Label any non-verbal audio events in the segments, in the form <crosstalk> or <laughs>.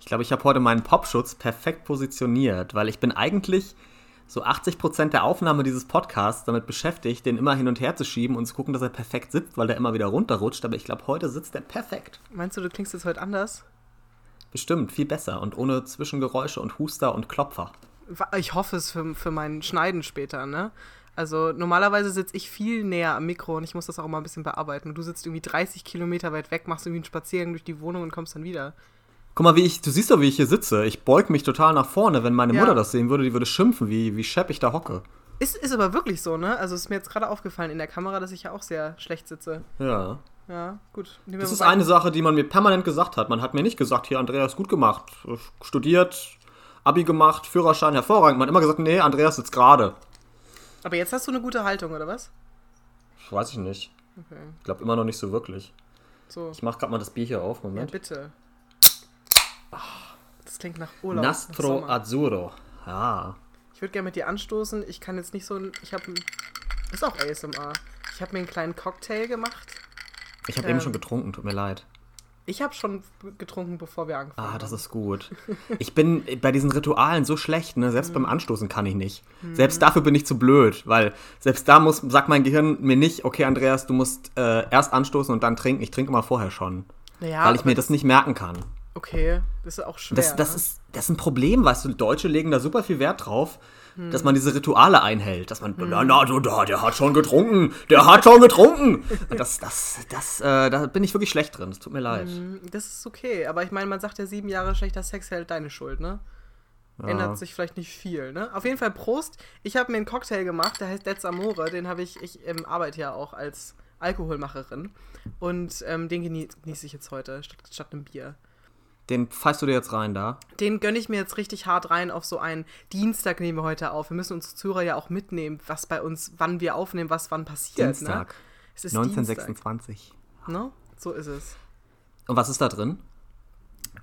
Ich glaube, ich habe heute meinen Popschutz perfekt positioniert, weil ich bin eigentlich so 80% der Aufnahme dieses Podcasts damit beschäftigt, den immer hin und her zu schieben und zu gucken, dass er perfekt sitzt, weil der immer wieder runterrutscht. Aber ich glaube, heute sitzt er perfekt. Meinst du, du klingst jetzt heute anders? Bestimmt, viel besser und ohne Zwischengeräusche und Huster und Klopfer. Ich hoffe es für, für mein Schneiden später, ne? Also normalerweise sitze ich viel näher am Mikro und ich muss das auch immer ein bisschen bearbeiten. Und du sitzt irgendwie 30 Kilometer weit weg, machst irgendwie einen Spaziergang durch die Wohnung und kommst dann wieder. Guck mal, wie ich, du siehst doch, wie ich hier sitze. Ich beug mich total nach vorne. Wenn meine Ja. Mutter das sehen würde, die würde schimpfen, wie, wie schepp ich da hocke. Ist, ist aber wirklich so, ne? Also ist mir jetzt gerade aufgefallen in der Kamera, dass ich ja auch sehr schlecht sitze. Ja. Ja, gut. Nehmen Das ist eine Sache, die man mir permanent gesagt hat. Man hat mir nicht gesagt, hier, Andreas, gut gemacht. Studiert, Abi gemacht, Führerschein, hervorragend. Man hat immer gesagt, nee, Andreas sitzt gerade. Aber jetzt hast du eine gute Haltung, oder was? Weiß ich nicht. Okay. Ich glaube immer noch nicht so wirklich. So. Ich mach gerade mal das Bier hier auf. Ja, Moment. bitte. Das klingt nach Urlaub. Nastro nach. Azzurro. Ja. Ich würde gerne mit dir anstoßen. Ich kann jetzt nicht so ein. Ich habe. Das ist auch ASMR. Ich habe mir einen kleinen Cocktail gemacht. Ich habe Ähm. eben schon getrunken, tut mir leid. Ich habe schon getrunken, bevor wir angefangen Ah, haben. das ist gut. Ich bin bei diesen Ritualen so schlecht, ne? Selbst Mhm. beim Anstoßen kann ich nicht. Selbst dafür bin ich zu blöd, weil selbst da muss, sagt mein Gehirn mir nicht, okay, Andreas, du musst äh, erst anstoßen und dann trinken. Ich trinke immer vorher schon. Naja, weil ich mir das nicht merken kann. Okay, das ist auch schwer. Das, das, ne? ist, das ist ein Problem, weißt du, Deutsche legen da super viel Wert drauf, Hm. dass man diese Rituale einhält. Dass man, na, na, du, da, der hat schon getrunken, der hat schon getrunken. <laughs> Das, das, das, äh, da bin ich wirklich schlecht drin, es tut mir leid. Hm, Das ist okay, aber ich meine, man sagt ja sieben Jahre schlechter Sex halt deine Schuld, ne? Ändert sich vielleicht nicht viel, ne? Auf jeden Fall Prost. Ich habe mir einen Cocktail gemacht, der heißt Let's Amore. Den habe ich, ich ähm, arbeite ja auch als Alkoholmacherin. Und ähm, den genie- genieße ich jetzt heute statt, statt einem Bier. Den pfeifst du dir jetzt rein da. Den gönne ich mir jetzt richtig hart rein auf so einen Dienstag nehmen wir heute auf. Wir müssen uns Zuhörer ja auch mitnehmen, was bei uns, wann wir aufnehmen, was wann passiert. Dienstag, Ne? Es ist 1926. Dienstag, ne? So ist es. Und was ist da drin?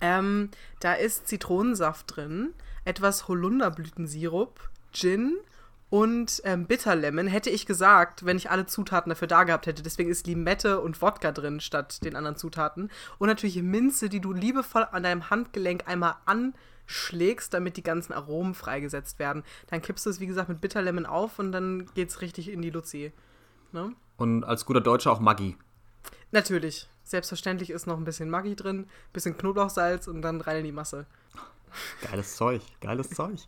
Ähm, da ist Zitronensaft drin, etwas Holunderblütensirup, Gin und ähm, Bitterlemon. Hätte ich gesagt, wenn ich alle Zutaten dafür da gehabt hätte. Deswegen ist Limette und Wodka drin statt den anderen Zutaten. Und natürlich Minze, die du liebevoll an deinem Handgelenk einmal anschlägst, damit die ganzen Aromen freigesetzt werden. Dann kippst du es, wie gesagt, mit Bitterlemon auf und dann geht's richtig in die Luzi. Ne? Und als guter Deutscher auch Maggi. Natürlich. Selbstverständlich ist noch ein bisschen Maggi drin, bisschen Knoblauchsalz und dann rein in die Masse. Geiles Zeug, geiles Zeug.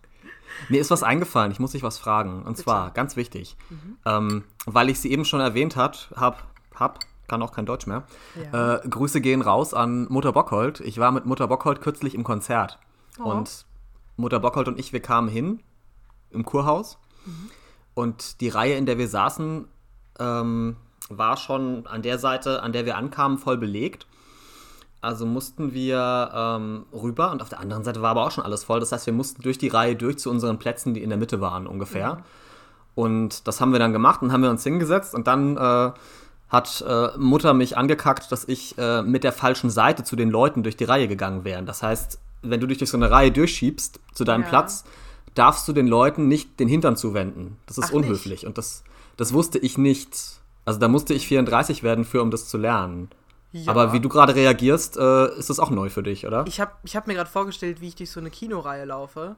Mir ist was eingefallen, ich muss dich was fragen. Und zwar, ganz wichtig, ähm, weil ich sie eben schon erwähnt hat, hab, hab, kann auch kein Deutsch mehr. Ja. Äh, Grüße gehen raus an Mutter Bockhold. Ich war mit Mutter Bockhold kürzlich im Konzert. Oh. Und Mutter Bockhold und ich, wir kamen hin im Kurhaus. Und die Reihe, in der wir saßen, ähm, war schon an der Seite, an der wir ankamen, voll belegt. Also mussten wir ähm, rüber und auf der anderen Seite war aber auch schon alles voll. Das heißt, wir mussten durch die Reihe durch zu unseren Plätzen, die in der Mitte waren ungefähr. Und das haben wir dann gemacht und haben wir uns hingesetzt und dann äh, hat äh, Mutter mich angekackt, dass ich äh, mit der falschen Seite zu den Leuten durch die Reihe gegangen wäre. Das heißt, wenn du dich durch so eine Reihe durchschiebst zu deinem Ja. Platz, darfst du den Leuten nicht den Hintern zuwenden. Das ist Ach, unhöflich und das, das wusste ich nicht. Also da musste ich 34 werden für, um das zu lernen. Ja. Aber wie du gerade reagierst, äh, ist das auch neu für dich, oder? Ich habe ich hab mir gerade vorgestellt, wie ich durch so eine Kinoreihe laufe.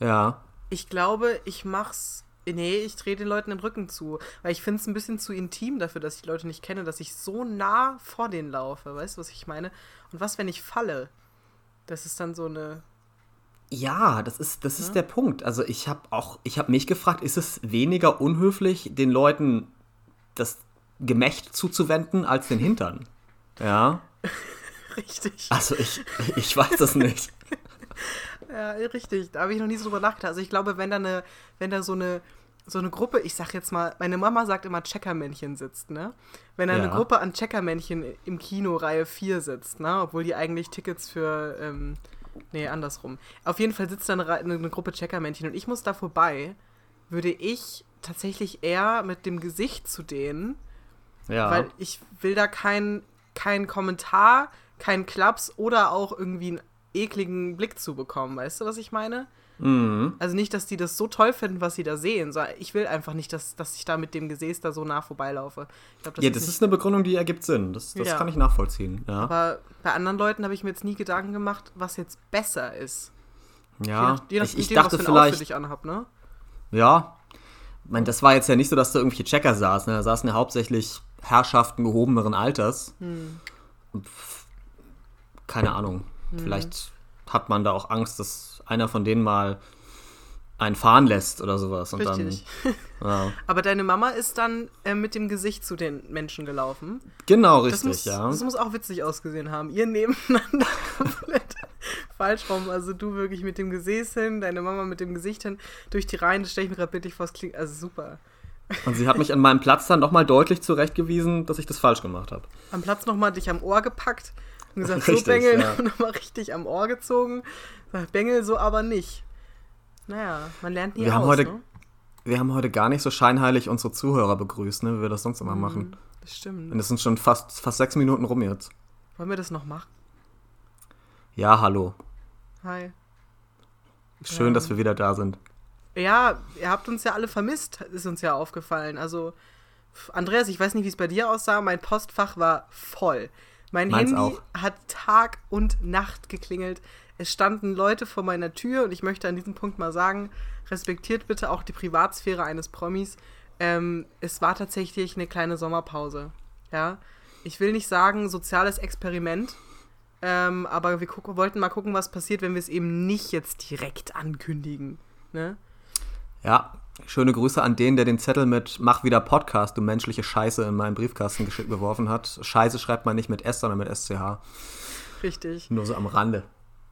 ja. Ich glaube, ich mach's. Nee, ich drehe den Leuten den Rücken zu. Weil ich finde es ein bisschen zu intim dafür, dass ich die Leute nicht kenne, dass ich so nah vor denen laufe. Weißt du, was ich meine? Und was, wenn ich falle? Das ist dann so eine. Ja, das ist, das ist der Punkt. Also ich habe auch, ich habe mich gefragt, ist es weniger unhöflich, den Leuten das Gemächt zuzuwenden, als den Hintern? Ja. <laughs> Richtig. Also ich, ich weiß es nicht. <laughs> Ja, richtig. Da habe ich noch nie so drüber nachgedacht. Also ich glaube, wenn da eine, wenn da so eine, so eine Gruppe, ich sag jetzt mal, meine Mama sagt immer Checkermännchen sitzt, ne? Wenn da eine Ja. Gruppe an Checkermännchen im Kino Reihe 4 sitzt, ne? Obwohl die eigentlich Tickets für, ähm, nee, andersrum. Auf jeden Fall sitzt da eine, eine, eine Gruppe Checkermännchen und ich muss da vorbei, würde ich tatsächlich eher mit dem Gesicht zu denen, Ja. weil ich will da keinen kein Kommentar, keinen Klaps oder auch irgendwie ein ekligen Blick zu bekommen. Weißt du, was ich meine? Mhm. Also nicht, dass die das so toll finden, was sie da sehen. sondern Ich will einfach nicht, dass, dass ich da mit dem Gesäß da so nah vorbeilaufe. Glaub, ja, das nicht- ist eine Begründung, die ergibt Sinn. Das, das Ja. kann ich nachvollziehen. Ja, Aber bei anderen Leuten habe ich mir jetzt nie Gedanken gemacht, was jetzt besser ist. ja. je nach, je nach, ich, ich nachdem, dachte was vielleicht, ich anhab, ne? ja. Ich meine, das war jetzt ja nicht so, dass da irgendwelche Checker saßen. ne? Da saßen ja hauptsächlich Herrschaften gehobeneren Alters. Hm. Keine Ahnung. Vielleicht hat man da auch Angst, dass einer von denen mal einen fahren lässt oder sowas. Und Richtig. dann. <laughs> Ja. Aber deine Mama ist dann äh, mit dem Gesicht zu den Menschen gelaufen. Genau, Das richtig, muss, ja. das muss auch witzig ausgesehen haben. Ihr nebeneinander <laughs> komplett falsch rum. Also du wirklich mit dem Gesäß hin, deine Mama mit dem Gesicht hin, durch die Reihen. Das stelle ich mir gerade bildlich vor. Das klingt also super. Und sie hat mich an meinem Platz dann nochmal deutlich zurechtgewiesen, dass ich das falsch gemacht habe. Am Platz nochmal dich am Ohr gepackt und gesagt, Richtig, so Bengel, ja. <laughs> nochmal richtig am Ohr gezogen. Bengel, so aber nicht. Naja, man lernt nie Wir aus, haben heute- ne? Wir haben heute gar nicht so scheinheilig unsere Zuhörer begrüßt, ne, wie wir das sonst immer machen. Das stimmt. Und es sind schon fast, fast sechs Minuten rum jetzt. Wollen wir das noch machen? Ja, hallo. Hi. Schön, Ja. dass wir wieder da sind. Ja, ihr habt uns ja alle vermisst, ist uns ja aufgefallen. Also, Andreas, ich weiß nicht, wie es bei dir aussah, mein Postfach war voll. Mein Meins Handy auch. hat Tag und Nacht geklingelt. Es standen Leute vor meiner Tür und ich möchte an diesem Punkt mal sagen, respektiert bitte auch die Privatsphäre eines Promis. Ähm, es war tatsächlich eine kleine Sommerpause. Ja, ich will nicht sagen soziales Experiment, ähm, aber wir wollten mal gucken, was passiert, wenn wir es eben nicht jetzt direkt ankündigen. Ne? Ja, schöne Grüße an den, der den Zettel mit Mach wieder Podcast, du menschliche Scheiße, in meinen Briefkasten geworfen hat. Scheiße schreibt man nicht mit S, sondern mit SCH. Richtig. Nur so am Rande.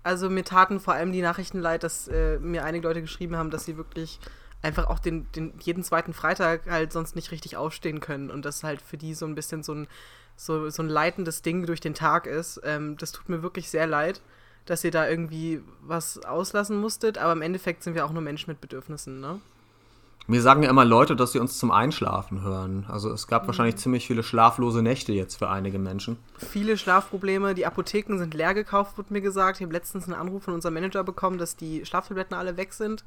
Also mir taten vor allem die Nachrichten leid, dass äh, mir einige Leute geschrieben haben, dass sie wirklich einfach auch den, den jeden zweiten Freitag halt sonst nicht richtig aufstehen können und das halt für die so ein bisschen so ein, so, so ein leitendes Ding durch den Tag ist. Ähm, das tut mir wirklich sehr leid, dass ihr da irgendwie was auslassen musstet, aber im Endeffekt sind wir auch nur Menschen mit Bedürfnissen, ne? Mir sagen ja immer Leute, dass sie uns zum Einschlafen hören. Also es gab wahrscheinlich ziemlich viele schlaflose Nächte jetzt für einige Menschen. Viele Schlafprobleme, die Apotheken sind leer gekauft, wurde mir gesagt. Ich habe letztens einen Anruf von unserem Manager bekommen, dass die Schlaftabletten alle weg sind.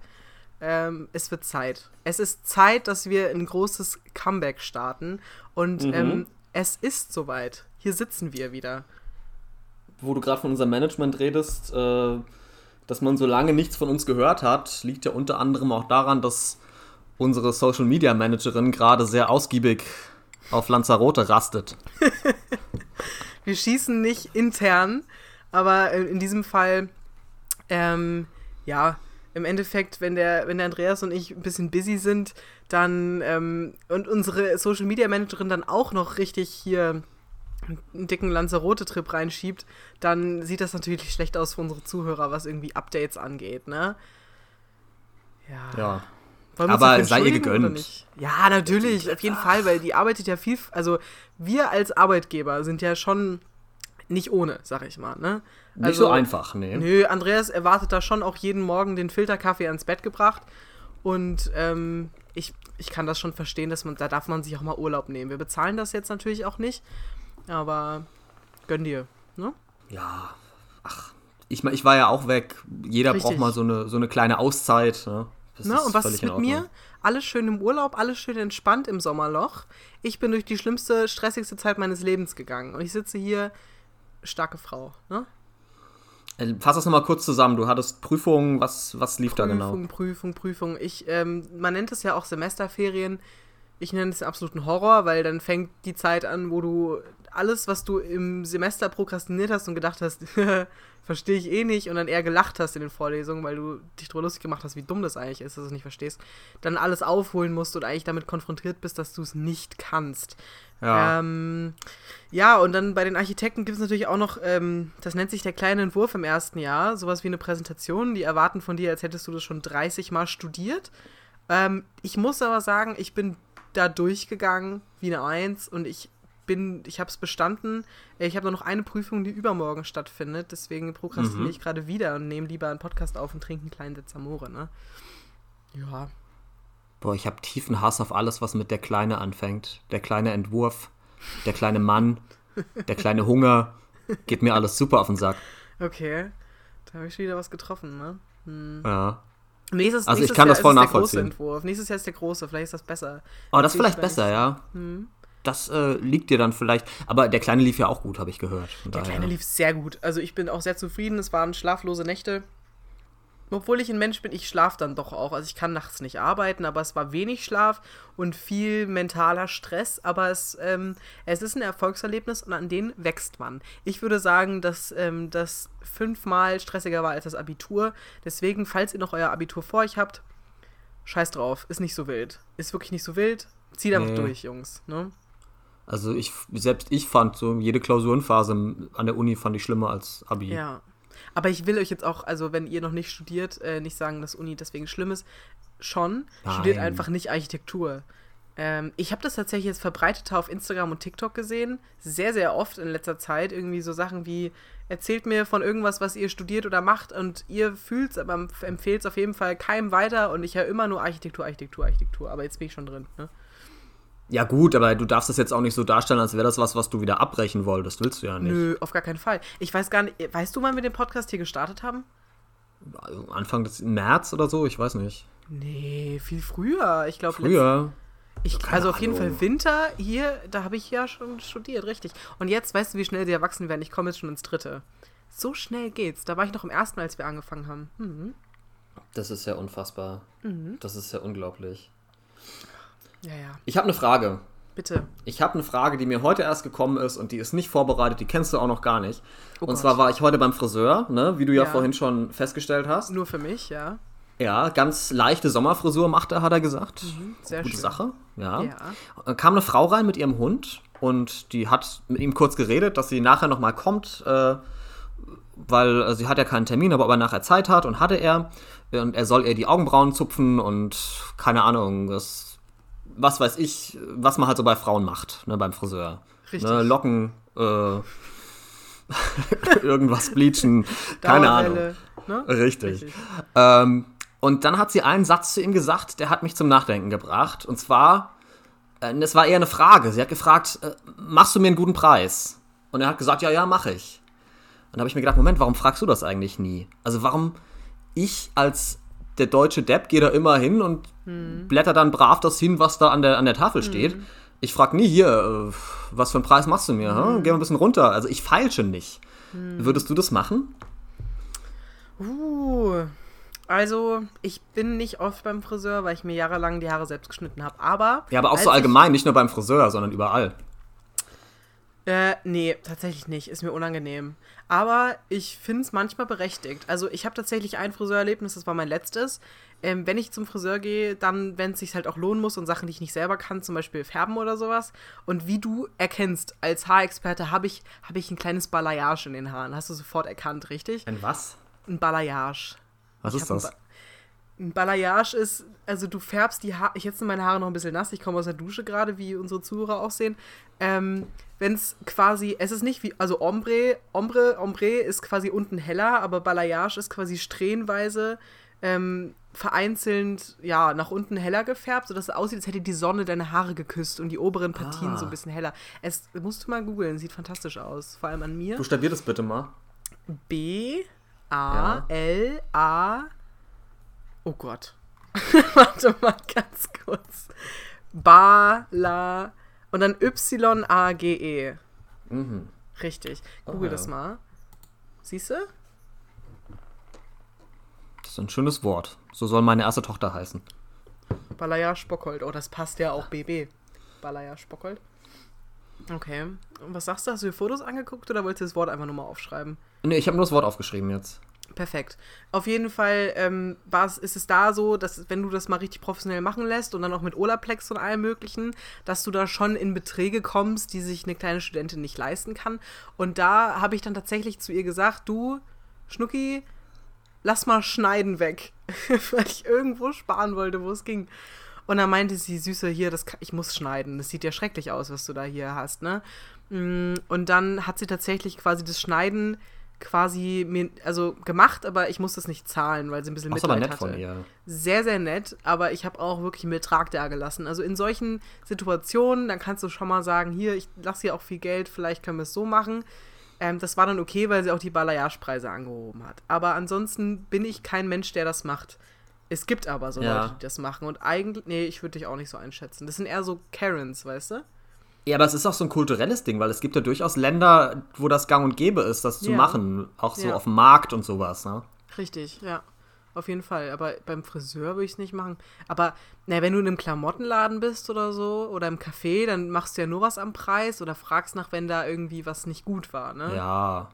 Ähm, es wird Zeit. Es ist Zeit, dass wir ein großes Comeback starten. Und Mhm. ähm, es ist soweit. Hier sitzen wir wieder. Wo du gerade von unserem Management redest, äh, dass man so lange nichts von uns gehört hat, liegt ja unter anderem auch daran, dass unsere Social Media Managerin gerade sehr ausgiebig auf Lanzarote rastet. <laughs> Wir schießen nicht intern, aber in diesem Fall, ähm, ja, im Endeffekt, wenn der, wenn der Andreas und ich ein bisschen busy sind, dann ähm, und unsere Social Media Managerin dann auch noch richtig hier einen dicken Lanzarote-Trip reinschiebt, dann sieht das natürlich schlecht aus für unsere Zuhörer, was irgendwie Updates angeht, ne? Ja. Ja. Aber sei ihr gegönnt. nicht? Ja, natürlich, auf jeden Fall, weil die arbeitet ja viel, also wir als Arbeitgeber sind ja schon nicht ohne, sag ich mal, ne? Nicht Also, so einfach, nee. Nö, Andreas erwartet da schon auch jeden Morgen den Filterkaffee ans Bett gebracht und ähm, ich, ich kann das schon verstehen, dass man, da darf man sich auch mal Urlaub nehmen. Wir bezahlen das jetzt natürlich auch nicht, aber gönn dir, ne? Ja, ach, ich, ich war ja auch weg. Jeder Richtig. braucht mal so eine, so eine kleine Auszeit. Ne? Ne? Und was ist mit mir? Alles schön im Urlaub, alles schön entspannt im Sommerloch. Ich bin durch die schlimmste, stressigste Zeit meines Lebens gegangen. Und ich sitze hier, starke Frau. Ne? Äh, Fass das nochmal kurz zusammen. Du hattest Prüfungen, was, was lief da genau? Prüfung, Prüfung, Prüfung. Ich, ähm, man nennt es ja auch Semesterferien. Ich nenne es absoluten Horror, weil dann fängt die Zeit an, wo du alles, was du im Semester prokrastiniert hast und gedacht hast, <laughs> verstehe ich eh nicht und dann eher gelacht hast in den Vorlesungen, weil du dich drüber lustig gemacht hast, wie dumm das eigentlich ist, dass du es nicht verstehst, dann alles aufholen musst und eigentlich damit konfrontiert bist, dass du es nicht kannst. Ja. Ähm, ja, und dann bei den Architekten gibt es natürlich auch noch, ähm, das nennt sich der kleine Entwurf im ersten Jahr, sowas wie eine Präsentation. Die erwarten von dir, als hättest du das schon 30 Mal studiert. Ähm, ich muss aber sagen, ich bin da durchgegangen wie eine Eins und ich bin, ich habe es bestanden. Äh, Ich habe nur noch eine Prüfung, die übermorgen stattfindet, deswegen prokrastiniere Mhm. ich gerade wieder und nehme lieber einen Podcast auf und trinke einen kleinen Sitz Amore, ne? Ja. Boah, ich habe tiefen Hass auf alles, was mit der Kleine anfängt. Der kleine Entwurf, der kleine Mann, der kleine Hunger. Geht mir alles super auf den Sack. Okay. Da habe ich schon wieder was getroffen, ne? Hm. Ja. Nächstes, Also ich nächstes kann Jahr das voll nachvollziehen. Der große Entwurf. Nächstes Jahr ist der große, vielleicht ist das besser. Aber das ist vielleicht ich besser, ja. Das äh, liegt dir dann vielleicht. Aber der Kleine lief ja auch gut, habe ich gehört. Der daher. Kleine lief sehr gut. Also ich bin auch sehr zufrieden. Es waren schlaflose Nächte. Obwohl ich ein Mensch bin, ich schlafe dann doch auch. Also ich kann nachts nicht arbeiten, aber es war wenig Schlaf und viel mentaler Stress. Aber es, ähm, es ist ein Erfolgserlebnis und an denen wächst man. Ich würde sagen, dass ähm, das fünfmal stressiger war als das Abitur. Deswegen, falls ihr noch euer Abitur vor euch habt, scheiß drauf. Ist nicht so wild. Ist wirklich nicht so wild. Zieht einfach Nee. durch, Jungs. Ne? Also ich, selbst ich fand so jede Klausurenphase an der Uni fand ich schlimmer als Abi. Ja. Aber ich will euch jetzt auch, also wenn ihr noch nicht studiert, äh, nicht sagen, dass Uni deswegen schlimm ist. Schon. Studiert Nein. einfach nicht Architektur. Ähm, ich habe das tatsächlich jetzt verbreiteter auf Instagram und TikTok gesehen. Sehr, sehr oft in letzter Zeit. Irgendwie so Sachen wie, erzählt mir von irgendwas, was ihr studiert oder macht und ihr fühlt es, aber empfehlt es auf jeden Fall keinem weiter und ich höre immer nur Architektur, Architektur, Architektur. Aber jetzt bin ich schon drin. Ne? Ja, gut, aber du darfst das jetzt auch nicht so darstellen, als wäre das was, was du wieder abbrechen wolltest. Willst du ja nicht. Nö, auf gar keinen Fall. Ich weiß gar nicht, weißt du, wann wir den Podcast hier gestartet haben? Also Anfang des März oder so, ich weiß nicht. Nee, viel früher. Ich glaube, Früher. Ich, also auf jeden Ahnung. Fall Winter hier, da habe ich ja schon studiert, richtig. Und jetzt weißt du, wie schnell sie erwachsen werden. Ich komme jetzt schon ins dritte. So schnell geht's. Da war ich noch im ersten, als wir angefangen haben. Mhm. Das ist ja unfassbar. Das ist ja unglaublich. Ja, ja. Ich habe eine Frage. Bitte. Ich habe eine Frage, die mir heute erst gekommen ist und die ist nicht vorbereitet, die kennst du auch noch gar nicht. Oh und Gott. zwar war ich heute beim Friseur, ne, wie du ja, Ja. vorhin schon festgestellt hast. Nur für mich, ja. Ja, ganz leichte Sommerfrisur macht er, hat er gesagt. Mhm, Sehr Gute schön. Sache, ja. Ja. Dann kam eine Frau rein mit ihrem Hund und die hat mit ihm kurz geredet, dass sie nachher nochmal kommt, äh, weil äh, sie hat ja keinen Termin, aber ob er nachher Zeit hat und hatte er. Und er soll ihr die Augenbrauen zupfen und keine Ahnung, das, was weiß ich, was man halt so bei Frauen macht, ne, beim Friseur. Richtig. Ne, Locken, äh, <laughs> irgendwas bleachen, <laughs> keine Ahnung. Ne? Richtig. Richtig. Ähm, und dann hat sie einen Satz zu ihm gesagt, der hat mich zum Nachdenken gebracht. Und zwar, äh, es war eher eine Frage. Sie hat gefragt, äh, machst du mir einen guten Preis? Und er hat gesagt, ja, ja, mache ich. Und da habe ich mir gedacht, Moment, warum fragst du das eigentlich nie? Also warum ich als der deutsche Depp gehe da immer hin und blätter dann brav das hin, was da an der, an der Tafel steht. Ich frage nie hier, äh, was für einen Preis machst du mir? Hm? Geh mal ein bisschen runter. Also ich feilsche nicht. Würdest du das machen? Uh. Also, ich bin nicht oft beim Friseur, weil ich mir jahrelang die Haare selbst geschnitten habe. Aber. Ja, aber auch so allgemein, nicht nur beim Friseur, sondern überall. Äh, nee, tatsächlich nicht. Ist mir unangenehm. Aber ich finde es manchmal berechtigt. Also ich habe tatsächlich ein Friseurerlebnis, das war mein letztes. Ähm, wenn ich zum Friseur gehe, dann, wenn es sich halt auch lohnen muss und Sachen, die ich nicht selber kann, zum Beispiel färben oder sowas. Und wie du erkennst, als Haarexperte habe ich, hab ich ein kleines Balayage in den Haaren. Hast du sofort erkannt, richtig? Ein was? Ein Balayage. Was Ich ist ein das? Ba- Ein Balayage ist, also du färbst die Haare, ich jetzt sind meine Haare noch ein bisschen nass, ich komme aus der Dusche gerade, wie unsere Zuhörer auch sehen. Ähm, Wenn es quasi, es ist nicht wie, also Ombre, Ombre, Ombre ist quasi unten heller, aber Balayage ist quasi strähnweise ähm, vereinzelt, ja, nach unten heller gefärbt, sodass es aussieht, als hätte die Sonne deine Haare geküsst und die oberen Partien Ah. so ein bisschen heller. Es musst du mal googeln, sieht fantastisch aus, vor allem an mir. Buchstabier das bitte mal. B. A L A Oh Gott. <laughs> Warte mal ganz kurz. Bala und dann Y A G E. Mhm. Richtig. Google Ah, das ja. mal. Siehst du? Das ist ein schönes Wort. So soll meine erste Tochter heißen. Balaya Spockhold. Oh, das passt ja auch BB. Balaya Spockhold. Okay. Und was sagst du? Hast du dir Fotos angeguckt oder wolltest du das Wort einfach nur mal aufschreiben? Nee, ich habe nur das Wort aufgeschrieben jetzt. Perfekt. Auf jeden Fall ähm, ist es da so, dass wenn du das mal richtig professionell machen lässt und dann auch mit Olaplex und allem möglichen, dass du da schon in Beträge kommst, die sich eine kleine Studentin nicht leisten kann. Und da habe ich dann tatsächlich zu ihr gesagt, du, Schnucki, lass mal schneiden weg. <laughs> Weil ich irgendwo sparen wollte, wo es ging. Und dann meinte sie, Süße, hier, das kann, ich muss schneiden. Das sieht ja schrecklich aus, was du da hier hast, ne? Mm, Und dann hat sie tatsächlich quasi das Schneiden quasi mir, also gemacht, aber ich muss das nicht zahlen, weil sie ein bisschen aber Mitleid nett hatte. von ihr. Sehr, sehr nett, aber ich habe auch wirklich einen Betrag da gelassen. Also in solchen Situationen, dann kannst du schon mal sagen, hier, ich lasse hier auch viel Geld, vielleicht können wir es so machen. Ähm, das war dann okay, weil sie auch die Balayage-Preise angehoben hat. Aber ansonsten bin ich kein Mensch, der das macht. Es gibt aber so Ja. Leute, die das machen. Und eigentlich, nee, ich würde dich auch nicht so einschätzen. Das sind eher so Karens, weißt du? Ja, aber es ist auch so ein kulturelles Ding, weil es gibt ja durchaus Länder, wo das gang und gäbe ist, das zu Ja. machen. Auch so Ja. auf dem Markt und sowas, ne? Richtig, ja. Auf jeden Fall. Aber beim Friseur würde ich es nicht machen. Aber, na, wenn du in einem Klamottenladen bist oder so, oder im Café, dann machst du ja nur was am Preis oder fragst nach, wenn da irgendwie was nicht gut war, ne? Ja.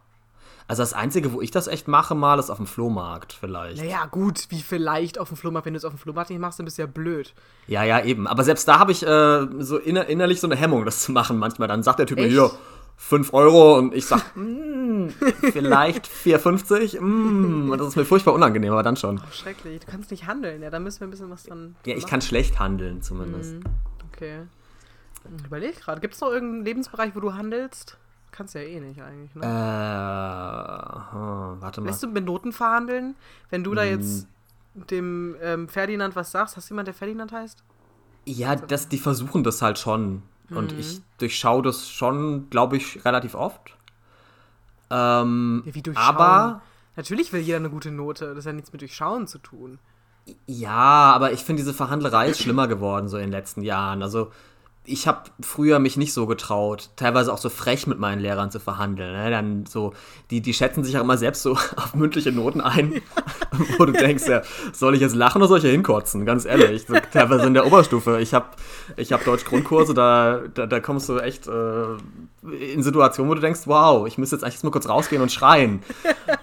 Also das Einzige, wo ich das echt mache, mal, ist auf dem Flohmarkt vielleicht. Naja, gut, wie vielleicht auf dem Flohmarkt. Wenn du es auf dem Flohmarkt nicht machst, dann bist du ja blöd. Ja, ja, eben. Aber selbst da habe ich äh, so inner innerlich so eine Hemmung, das zu machen manchmal. Dann sagt der Typ mir Echt? hier 5 Euro und ich sag, <laughs> mm, <laughs> vielleicht 4,50. Mm, und das ist mir furchtbar unangenehm, aber dann schon. Schrecklich. Du kannst nicht handeln, ja, da müssen wir ein bisschen was dran Ja, ich machen. kann schlecht handeln zumindest. Okay. Ich überlege gerade, gibt es noch irgendeinen Lebensbereich, wo du handelst? Kannst ja eh nicht eigentlich, Äh, ne? hm, warte mal. Lässt du mit Noten verhandeln? Wenn du da Hm. jetzt dem ähm, Ferdinand was sagst, hast du jemanden, der Ferdinand heißt? Ja, das, die versuchen das halt schon. Mhm. Und ich durchschaue das schon, glaube ich, relativ oft. Ähm, Ja, wie durchschauen? aber Natürlich will jeder eine gute Note. Das hat ja nichts mit Durchschauen zu tun. ja, aber ich finde, diese Verhandlerei ist schlimmer geworden so in den letzten Jahren. Also ich habe früher mich nicht so getraut, teilweise auch so frech mit meinen Lehrern zu verhandeln. Ne? Dann so, die, die schätzen sich auch immer selbst so <laughs> auf mündliche Noten ein, <laughs> wo du denkst, ja, soll ich jetzt lachen oder soll ich hier hinkotzen? Ganz ehrlich, so, teilweise in der Oberstufe. Ich habe ich hab Deutsch-Grundkurse, da, da, da kommst du echt äh, in Situationen, wo du denkst, wow, ich müsste jetzt eigentlich mal kurz rausgehen und schreien.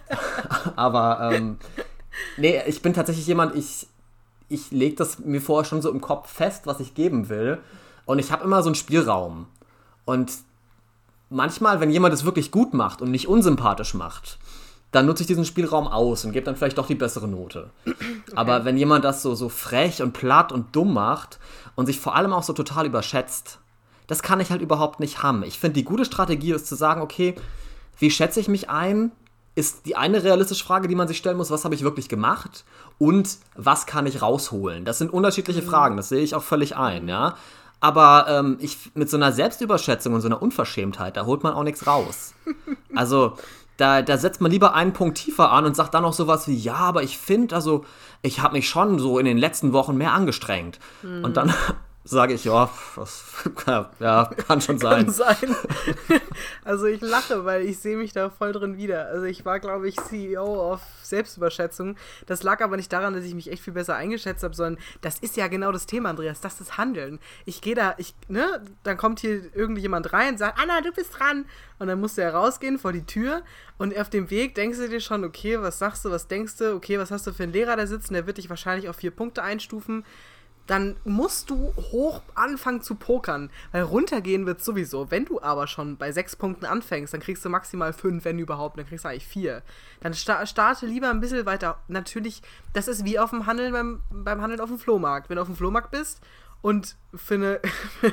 <laughs> Aber ähm, nee, ich bin tatsächlich jemand, ich, ich lege das mir vorher schon so im Kopf fest, was ich geben will. Und ich habe immer so einen Spielraum. Und manchmal, wenn jemand es wirklich gut macht und nicht unsympathisch macht, dann nutze ich diesen Spielraum aus und gebe dann vielleicht doch die bessere Note. <clears throat> Aber wenn jemand das so, so frech und platt und dumm macht und sich vor allem auch so total überschätzt, das kann ich halt überhaupt nicht haben. Ich finde, die gute Strategie ist zu sagen, okay, wie schätze ich mich ein? Ist die eine realistische Frage, die man sich stellen muss, was habe ich wirklich gemacht und was kann ich rausholen? Das sind unterschiedliche Fragen, das sehe ich auch völlig ein, ja. Aber ähm, ich, mit so einer Selbstüberschätzung und so einer Unverschämtheit, da holt man auch nichts raus. <laughs> Also, da, da setzt man lieber einen Punkt tiefer an und sagt dann auch sowas wie, ja, aber ich finde, also, ich habe mich schon so in den letzten Wochen mehr angestrengt. Und dann sage ich, ja, das, <laughs> ja, kann schon sein. Kann sein. <laughs> also ich lache, weil ich sehe mich da voll drin wieder. Also ich war, glaube ich, CEO auf Selbstüberschätzung. Das lag aber nicht daran, dass ich mich echt viel besser eingeschätzt habe, sondern das ist ja genau das Thema, Andreas. Das ist Handeln. Ich gehe da, ich, ne, dann kommt hier irgendjemand rein und sagt, Anna, du bist dran. Und dann musst du ja rausgehen vor die Tür. Und auf dem Weg denkst du dir schon, okay, was sagst du, was denkst du, okay, was hast du für einen Lehrer da sitzen, der wird dich wahrscheinlich auf vier Punkte einstufen dann musst du hoch anfangen zu pokern. Weil runtergehen wird sowieso. Wenn du aber schon bei sechs Punkten anfängst, dann kriegst du maximal fünf, wenn überhaupt. Dann kriegst du eigentlich vier. Dann sta starte lieber ein bisschen weiter. Natürlich, das ist wie auf dem Handeln beim, beim Handeln auf dem Flohmarkt. Wenn du auf dem Flohmarkt bist und für eine, <laughs> für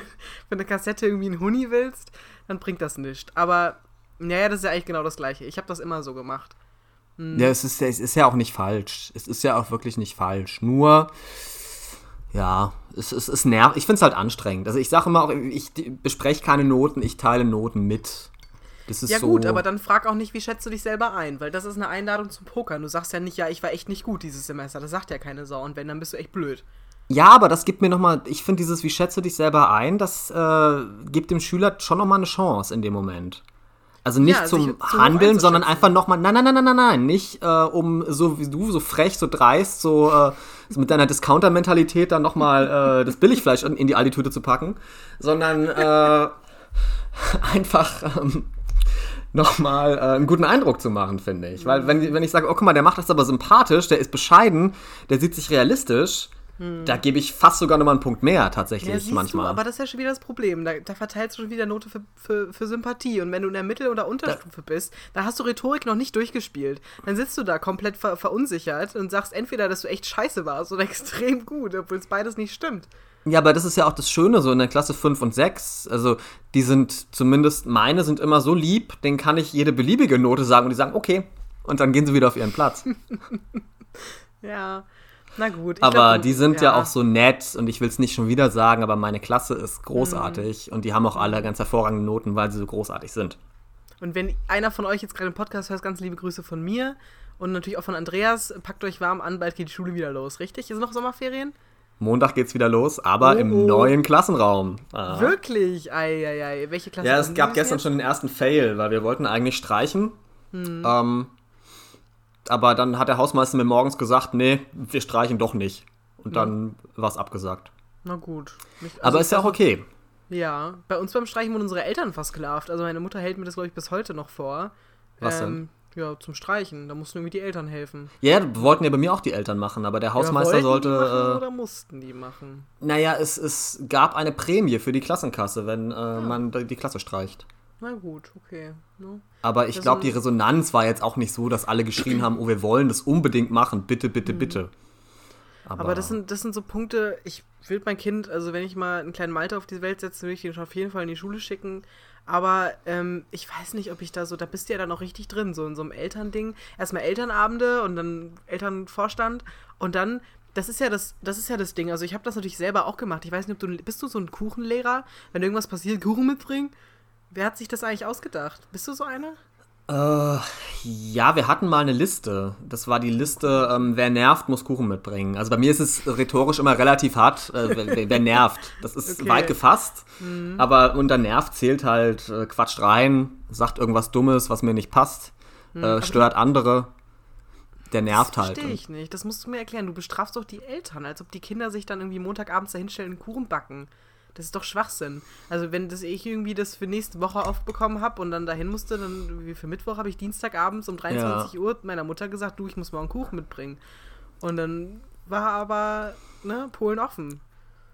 eine Kassette irgendwie einen Huni willst, dann bringt das nichts. Aber, naja, das ist ja eigentlich genau das Gleiche. Ich habe das immer so gemacht. Ja, es ist, ja- es ist ja auch nicht falsch. Es ist ja auch wirklich nicht falsch. Nur, ja, es, es, es nervt. Ich finde es halt anstrengend. Also ich sage immer auch, ich bespreche keine Noten, ich teile Noten mit. Das ist Ja so. gut, aber dann frag auch nicht, wie schätzt du dich selber ein, weil das ist eine Einladung zum Pokern. Du sagst ja nicht, ja, ich war echt nicht gut dieses Semester. Das sagt ja keine Sau. Und wenn, dann bist du echt blöd. Ja, aber das gibt mir nochmal, ich finde dieses, wie schätze du dich selber ein, das äh, gibt dem Schüler schon nochmal eine Chance in dem Moment. Also nicht Ja, zum Handeln, sondern einfach nochmal, nein, nein, nein, nein, nein, nein, nicht äh, um so wie du, so frech, so dreist, so, äh, so mit deiner Discounter-Mentalität dann nochmal äh, <laughs> das Billigfleisch in, in die Aldi-Tüte zu packen, sondern äh, <laughs> einfach ähm, nochmal äh, einen guten Eindruck zu machen, finde ich. Weil wenn, wenn ich sage, oh guck mal, der macht das aber sympathisch, der ist bescheiden, der sieht sich realistisch, da gebe ich fast sogar nochmal einen Punkt mehr tatsächlich Ja, manchmal. du, aber das ist ja schon wieder das Problem. Da, da verteilst du schon wieder Note für, für, für Sympathie. Und wenn du in der Mittel- oder Unterstufe bist, da hast du Rhetorik noch nicht durchgespielt. Dann sitzt du da komplett ver verunsichert und sagst entweder, dass du echt scheiße warst oder <laughs> extrem gut, obwohl es beides nicht stimmt. Ja, aber das ist ja auch das Schöne so in der Klasse 5 und 6. Also, die sind zumindest meine sind immer so lieb, denen kann ich jede beliebige Note sagen und die sagen, okay. Und dann gehen sie wieder auf ihren Platz. <laughs> Ja, na gut. ich aber glaub, die sind ja. auch so nett und ich will es nicht schon wieder sagen, aber meine Klasse ist großartig und die haben auch alle ganz hervorragende Noten, weil sie so großartig sind. Und wenn einer von euch jetzt gerade im Podcast hört, ganz liebe Grüße von mir und natürlich auch von Andreas. Packt euch warm an, bald geht die Schule wieder los, richtig? Ist noch Sommerferien? Montag geht's wieder los, aber Oh, im neuen Klassenraum. Ah. Wirklich? Eieiei. Welche Klasse Ja, es gab gestern jetzt? schon den ersten Fail, weil wir wollten eigentlich streichen. Hm. Ähm, aber dann hat der Hausmeister mir morgens gesagt, nee, wir streichen doch nicht. Und dann war es abgesagt. Na gut. Aber also ist ja auch okay. Ja, bei uns beim Streichen wurden unsere Eltern versklavt. Also meine Mutter hält mir das, glaube ich, bis heute noch vor. Was ähm, Ja, zum Streichen. Da mussten irgendwie die Eltern helfen. Ja, wollten ja bei mir auch die Eltern machen, aber der Hausmeister ja, wollten die machen sollte. oder mussten die machen? Äh, naja, es, es gab eine Prämie für die Klassenkasse, wenn Ah. äh, man die die Klasse streicht. Na gut, okay. Ne? Aber ich glaube, die Resonanz war jetzt auch nicht so, dass alle geschrien haben, oh, wir wollen das unbedingt machen, bitte, bitte, Mhm. bitte. Aber das sind, das sind so Punkte, ich will mein Kind, also wenn ich mal einen kleinen Malte auf die Welt setze, will ich ihn schon auf jeden Fall in die Schule schicken. Aber ähm, ich weiß nicht, ob ich da so, da bist du ja dann auch richtig drin, so in so einem Elternding. Erstmal Elternabende und dann Elternvorstand und dann, das ist ja das, das ist ja das Ding. Also ich habe das natürlich selber auch gemacht. Ich weiß nicht, ob du, bist du so ein Kuchenlehrer? Wenn irgendwas passiert, Kuchen mitbringen? Wer hat sich das eigentlich ausgedacht? Bist du so einer? Äh, ja, wir hatten mal eine Liste. Das war die Liste, ähm, wer nervt, muss Kuchen mitbringen. Also bei mir ist es rhetorisch immer relativ hart, äh, wer, nervt. Das ist Okay. Mhm. weit gefasst, aber unter nervt zählt halt, äh, quatscht rein, sagt irgendwas Dummes, was mir nicht passt, äh, stört andere. Der nervt das halt. Verstehe ich nicht. Das musst du mir erklären. Du bestrafst doch die Eltern, als ob die Kinder sich dann irgendwie Montagabends dahinstellen und Kuchen backen. Das ist doch Schwachsinn. Also wenn das ich irgendwie das für nächste Woche aufbekommen habe und dann dahin musste, dann wie für Mittwoch habe ich Dienstagabends um 23 Uhr meiner Mutter gesagt, du, ich muss morgen Kuchen mitbringen. Und dann war aber ne, Polen offen.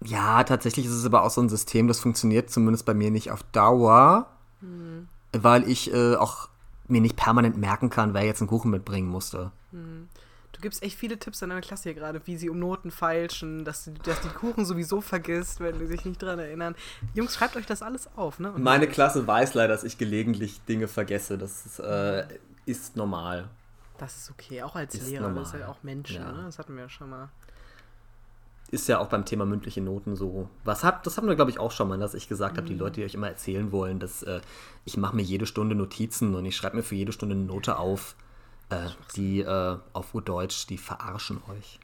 Ja, tatsächlich ist es aber auch so ein System, das funktioniert zumindest bei mir nicht auf Dauer, Hm. weil ich äh, auch mir nicht permanent merken kann, wer jetzt einen Kuchen mitbringen musste. Du gibst echt viele Tipps an deiner Klasse hier gerade, wie sie um Noten feilschen, dass, die- dass die Kuchen sowieso vergisst, wenn die sich nicht dran erinnern. Jungs, schreibt euch das alles auf, ne? Und Meine Klasse weiß leider, dass ich gelegentlich Dinge vergesse. Das ist, äh, ist normal. Das ist okay, auch als Ist Lehrer, das ist normal. ja auch Menschen, Ja. ne? Das hatten wir ja schon mal. Ist ja auch beim Thema mündliche Noten so. Was hat, das hatten wir, glaube ich, auch schon mal, dass ich gesagt Mhm. habe, die Leute, die euch immer erzählen wollen, dass äh, ich mache mir jede Stunde Notizen und ich schreibe mir für jede Stunde eine Note auf. Äh, die äh, auf Urdeutsch, die verarschen euch.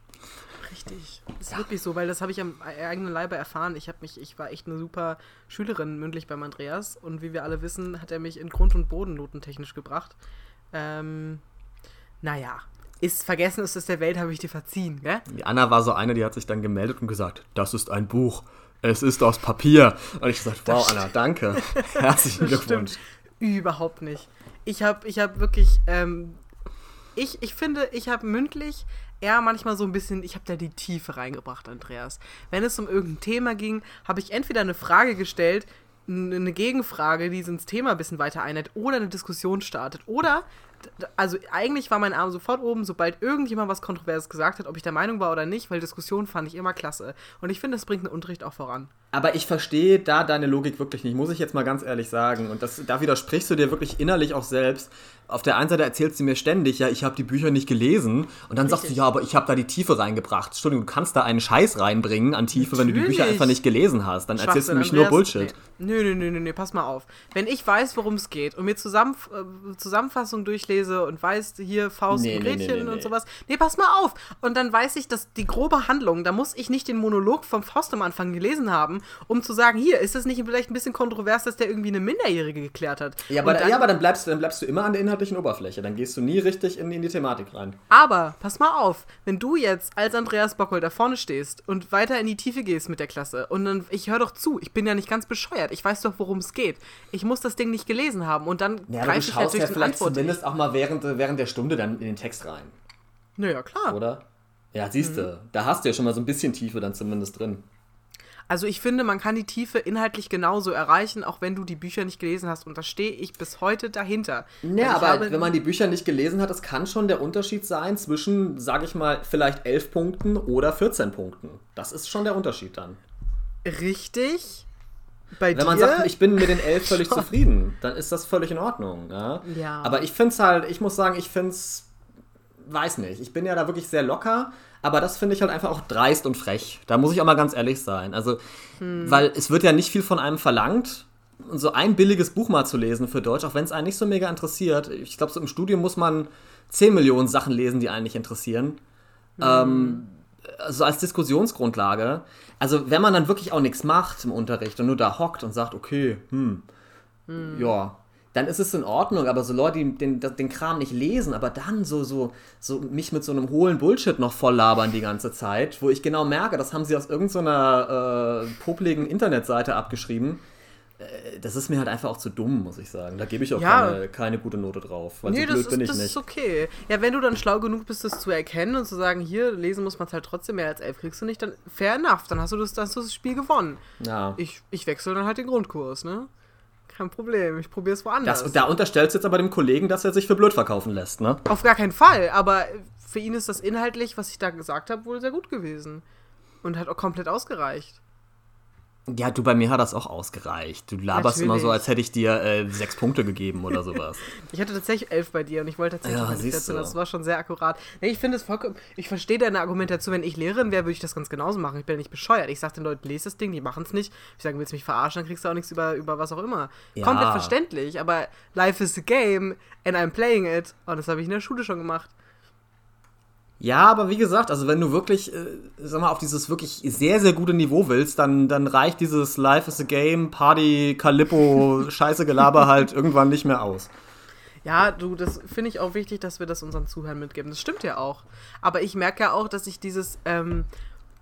Richtig. Das ist wirklich so, weil das habe ich am eigenen Leibe erfahren. Ich habe mich, ich war echt eine super Schülerin mündlich beim Andreas und wie wir alle wissen, hat er mich in Grund- und Boden notentechnisch gebracht. Ähm, naja, ist vergessen ist es der Welt, habe ich dir verziehen, gell? Die Anna war so eine, die hat sich dann gemeldet und gesagt, das ist ein Buch. Es ist aus Papier. Und ich gesagt, wow, Anna, danke. Herzlichen Glückwunsch. Überhaupt nicht. Ich habe ich hab wirklich, ähm, ich, ich finde, ich habe mündlich eher manchmal so ein bisschen, ich habe da die Tiefe reingebracht, Andreas. Wenn es um irgendein Thema ging, habe ich entweder eine Frage gestellt, eine Gegenfrage, die ins Thema ein bisschen weiter einleitet oder eine Diskussion startet. Oder, also eigentlich war mein Arm sofort oben, sobald irgendjemand was Kontroverses gesagt hat, ob ich der Meinung war oder nicht, weil Diskussion fand ich immer klasse. Und ich finde, das bringt den Unterricht auch voran. Aber ich verstehe da deine Logik wirklich nicht, muss ich jetzt mal ganz ehrlich sagen. Und das, da widersprichst du dir wirklich innerlich auch selbst. Auf der einen Seite erzählst du mir ständig, ja, ich habe die Bücher nicht gelesen. Und dann sagst du, Richtig. ja, aber ich habe da die Tiefe reingebracht. Entschuldigung, du kannst da einen Scheiß reinbringen an Tiefe, wenn du die Bücher Natürlich. einfach nicht gelesen hast. Dann erzählst du nämlich nur. Bullshit. Nee. Nö, nö, nö, nö, nö, pass mal auf. Wenn ich weiß, worum es geht und mir Zusammenf äh, Zusammenfassung durchlese und weiß, hier Faust Nee, und nee, nee, Gretchen nee, und sowas. Nee, pass mal auf. Und dann weiß ich, dass die grobe Handlung, da muss ich nicht den Monolog vom Faust am Anfang gelesen haben, um zu sagen, hier, ist das nicht vielleicht ein bisschen kontrovers, dass der irgendwie eine Minderjährige geklärt hat. Ja, aber, dann, ja, aber dann, bleibst, du- dann bleibst du immer an der inhaltlichen Oberfläche. Dann gehst du nie richtig in, in die Thematik rein. Aber, pass mal auf, wenn du jetzt als Andreas Bockhold da vorne stehst und weiter in die Tiefe gehst mit der Klasse und dann, ich höre doch zu, ich bin ja nicht ganz bescheuert, ich weiß doch, worum es geht. Ich muss das Ding nicht gelesen haben und dann Ja, greife ich natürlich ja vielleicht Antwort. zumindest auch mal während, während der Stunde dann in den Text rein, Naja, klar. oder? Ja, siehst du, Mhm. da hast du ja schon mal so ein bisschen Tiefe dann zumindest drin. Also ich finde, man kann die Tiefe inhaltlich genauso erreichen, auch wenn du die Bücher nicht gelesen hast. Und da stehe ich bis heute dahinter. Ja, aber habe- wenn man die Bücher nicht gelesen hat, das kann schon der Unterschied sein zwischen, sage ich mal, vielleicht 11 Punkten oder 14 Punkten. Das ist schon der Unterschied dann. Richtig. Bei Wenn dir, man sagt, ich bin mit den 11 <laughs> völlig zufrieden, dann ist das völlig in Ordnung. Ja? Ja. Aber ich finde es halt, ich muss sagen, ich finde es, weiß nicht, ich bin ja da wirklich sehr locker, aber das finde ich halt einfach auch dreist und frech. Da muss ich auch mal ganz ehrlich sein. Also, Hm. weil es wird ja nicht viel von einem verlangt. so ein billiges Buch mal zu lesen für Deutsch, auch wenn es einen nicht so mega interessiert. Ich glaube, so im Studium muss man 10 Millionen Sachen lesen, die einen nicht interessieren. Mhm. Ähm, also als Diskussionsgrundlage. Also wenn man dann wirklich auch nichts macht im Unterricht und nur da hockt und sagt, okay, hm, hm. ja, dann ist es in Ordnung, aber so Leute, die den, den Kram nicht lesen, aber dann so, so, so mich mit so einem hohlen Bullshit noch voll labern die ganze Zeit, wo ich genau merke, das haben sie aus irgendeiner äh, popligen Internetseite abgeschrieben. Äh, das ist mir halt einfach auch zu dumm, muss ich sagen. Da gebe ich auch ja. keine, keine, gute Note drauf. Weil nee, so blöd das, bin ist, ich das nicht. ist okay. Ja, wenn du dann schlau genug bist, das zu erkennen und zu sagen, hier, lesen muss man es halt trotzdem mehr als elf, kriegst du nicht, dann fair enough, dann hast du das, hast du das Spiel gewonnen. Ja. Ich, ich wechsle dann halt den Grundkurs, ne? Kein Problem, ich probiere es woanders. Das, da unterstellst du jetzt aber dem Kollegen, dass er sich für blöd verkaufen lässt, ne? Auf gar keinen Fall, aber für ihn ist das inhaltlich, was ich da gesagt habe, wohl sehr gut gewesen. Und hat auch komplett ausgereicht. Ja, du, bei mir hat das auch ausgereicht. Du laberst Natürlich. immer so, als hätte ich dir äh, sechs Punkte gegeben oder sowas. <laughs> ich hatte tatsächlich elf bei dir und ich wollte tatsächlich ja, nicht dazu. Das war schon sehr akkurat. Nee, ich finde es vollkommen. Ich verstehe deine Argumentation. Wenn ich Lehrerin wäre, würde ich das ganz genauso machen. Ich bin ja nicht bescheuert. Ich sage den Leuten, lese das Ding, die machen es nicht. Ich sage, willst du mich verarschen, dann kriegst du auch nichts über, über was auch immer. Ja. Komplett verständlich, aber life is a game and I'm playing it. Und das habe ich in der Schule schon gemacht. Ja, aber wie gesagt, also wenn du wirklich, äh, sag mal, auf dieses wirklich sehr, sehr gute Niveau willst, dann, dann reicht dieses Life is a Game, Party, Calippo, <laughs> Scheiße Gelaber halt irgendwann nicht mehr aus. Ja, du, das finde ich auch wichtig, dass wir das unseren Zuhörern mitgeben. Das stimmt ja auch. Aber ich merke ja auch, dass ich dieses ähm,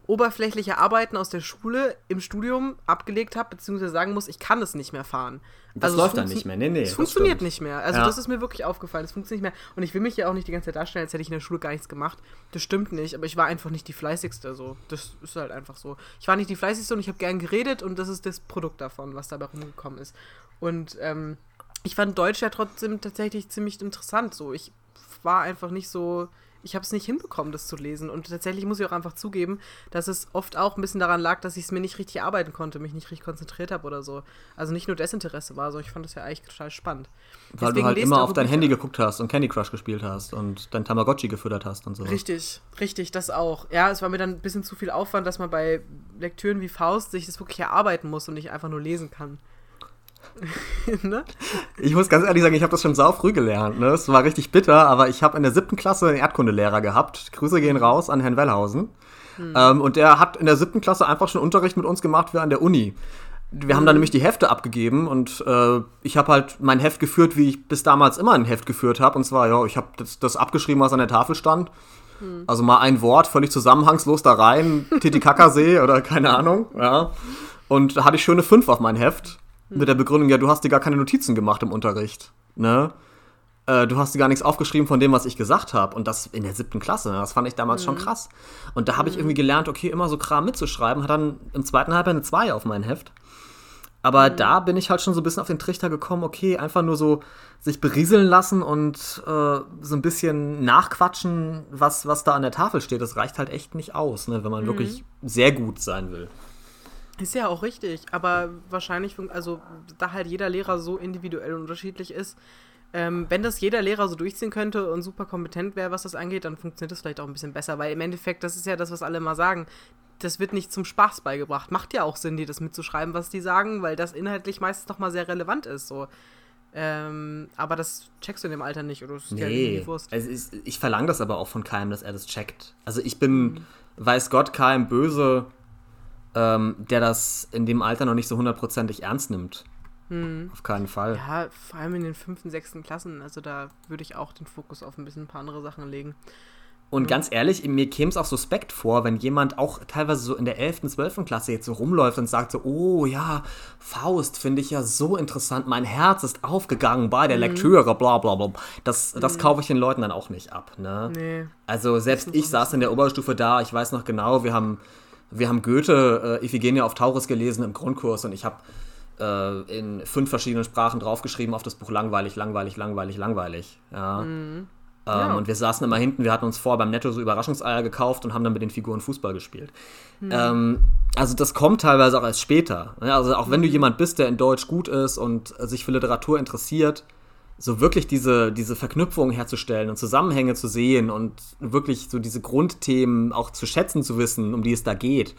oberflächliche Arbeiten aus der Schule im Studium abgelegt habe, beziehungsweise sagen muss, ich kann es nicht mehr fahren. Das also läuft dann nicht mehr. Nee, nee. Es funktioniert stimmt. nicht mehr. Also ja. das ist mir wirklich aufgefallen. Es funktioniert nicht mehr. Und ich will mich ja auch nicht die ganze Zeit darstellen, als hätte ich in der Schule gar nichts gemacht. Das stimmt nicht. Aber ich war einfach nicht die fleißigste. So. Das ist halt einfach so. Ich war nicht die fleißigste und ich habe gern geredet und das ist das Produkt davon, was dabei rumgekommen ist. Und ähm, ich fand Deutsch ja trotzdem tatsächlich ziemlich interessant. So, ich war einfach nicht so ich habe es nicht hinbekommen, das zu lesen. Und tatsächlich muss ich auch einfach zugeben, dass es oft auch ein bisschen daran lag, dass ich es mir nicht richtig arbeiten konnte, mich nicht richtig konzentriert habe oder so. Also nicht nur Desinteresse war, sondern ich fand das ja eigentlich total spannend. Weil Deswegen du halt immer auf dein Handy geguckt hast und Candy Crush gespielt hast und dein Tamagotchi gefüttert hast und so. Richtig, richtig, das auch. Ja, es war mir dann ein bisschen zu viel Aufwand, dass man bei Lektüren wie Faust sich das wirklich erarbeiten muss und nicht einfach nur lesen kann. <laughs> ne? Ich muss ganz ehrlich sagen, ich habe das schon sau früh gelernt. Ne? Es war richtig bitter, aber ich habe in der siebten Klasse einen Erdkundelehrer gehabt. Grüße gehen raus an Herrn Wellhausen. Hm. Ähm, und der hat in der siebten Klasse einfach schon Unterricht mit uns gemacht wie an der Uni. Wir haben dann hm. nämlich die Hefte abgegeben und äh, ich habe halt mein Heft geführt, wie ich bis damals immer ein Heft geführt habe. Und zwar, ja, ich habe das, das, abgeschrieben, was an der Tafel stand. Hm. Also mal ein Wort, völlig zusammenhangslos da rein, Titicacasee oder keine Ahnung, ja. Und da hatte ich schöne fünf auf mein Heft. Mit der Begründung, ja, du hast dir gar keine Notizen gemacht im Unterricht. Ne? Äh, du hast dir gar nichts aufgeschrieben von dem, was ich gesagt habe. Und das in der siebten Klasse. Ne? Das fand ich damals mhm. schon krass. Und da habe mhm. ich irgendwie gelernt, okay, immer so Kram mitzuschreiben. Hat dann im zweiten Halbjahr eine 2 auf mein Heft. Aber mhm. da bin ich halt schon so ein bisschen auf den Trichter gekommen, okay, einfach nur so sich berieseln lassen und äh, so ein bisschen nachquatschen, was, was da an der Tafel steht. Das reicht halt echt nicht aus, ne, wenn man mhm. wirklich sehr gut sein will. Ist ja auch richtig, aber wahrscheinlich, also da halt jeder Lehrer so individuell und unterschiedlich ist, ähm, wenn das jeder Lehrer so durchziehen könnte und super kompetent wäre, was das angeht, dann funktioniert das vielleicht auch ein bisschen besser, weil im Endeffekt, das ist ja das, was alle immer sagen, das wird nicht zum Spaß beigebracht. Macht ja auch Sinn, dir das mitzuschreiben, was die sagen, weil das inhaltlich meistens nochmal sehr relevant ist, so. Ähm, aber das checkst du in dem Alter nicht, oder? Das ist nee, ja also ich, ich verlange das aber auch von keinem, dass er das checkt. Also ich bin, mhm. weiß Gott, keinem böse, ähm, der das in dem Alter noch nicht so hundertprozentig ernst nimmt. Hm. Auf keinen Fall. Ja, vor allem in den fünften, sechsten Klassen. Also da würde ich auch den Fokus auf ein bisschen ein paar andere Sachen legen. Und mhm. ganz ehrlich, mir käme es auch suspekt vor, wenn jemand auch teilweise so in der 11., 12. Klasse jetzt so rumläuft und sagt so, oh ja, Faust finde ich ja so interessant, mein Herz ist aufgegangen bei der mhm. Lektüre, bla bla bla. Das, das mhm. kaufe ich den Leuten dann auch nicht ab. Ne? Nee. Also selbst ich saß in der Oberstufe da, ich weiß noch genau, wir haben wir haben Goethe, äh, Iphigenia auf Taurus gelesen im Grundkurs und ich habe äh, in fünf verschiedenen Sprachen draufgeschrieben auf das Buch langweilig, langweilig, langweilig, langweilig. Ja. Mhm. Ähm, ja. Und wir saßen immer hinten, wir hatten uns vor beim Netto so Überraschungseier gekauft und haben dann mit den Figuren Fußball gespielt. Mhm. Ähm, also das kommt teilweise auch erst später. Also auch wenn du mhm. jemand bist, der in Deutsch gut ist und sich für Literatur interessiert, so wirklich diese, diese Verknüpfungen herzustellen und Zusammenhänge zu sehen und wirklich so diese Grundthemen auch zu schätzen zu wissen, um die es da geht,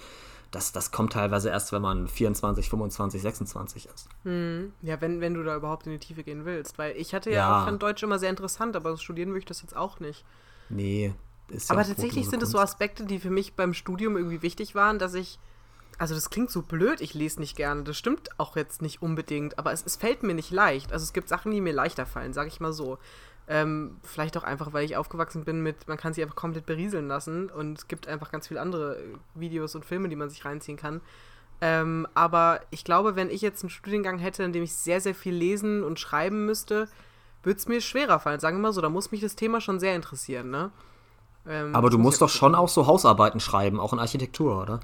das, das kommt teilweise erst, wenn man 24, 25, 26 ist. Hm. Ja, wenn, wenn du da überhaupt in die Tiefe gehen willst. Weil ich hatte ja, Ja. auch fand Deutsch immer sehr interessant, aber studieren würde ich das jetzt auch nicht. Nee, ist ja Aber auch tatsächlich sind es so. Aspekte, die für mich beim Studium irgendwie wichtig waren, dass ich. Also das klingt so blöd, ich lese nicht gerne. Das stimmt auch jetzt nicht unbedingt, aber es, es fällt mir nicht leicht. Also es gibt Sachen, die mir leichter fallen, sage ich mal so. Ähm, vielleicht auch einfach, weil ich aufgewachsen bin mit, man kann sich einfach komplett berieseln lassen und es gibt einfach ganz viele andere äh, Videos und Filme, die man sich reinziehen kann. Ähm, aber ich glaube, wenn ich jetzt einen Studiengang hätte, in dem ich sehr, sehr viel lesen und schreiben müsste, würde es mir schwerer fallen. Sagen wir mal so, da muss mich das Thema schon sehr interessieren, ne? Ähm, Aber du muss musst doch schon auch so Hausarbeiten schreiben, auch in Architektur, oder?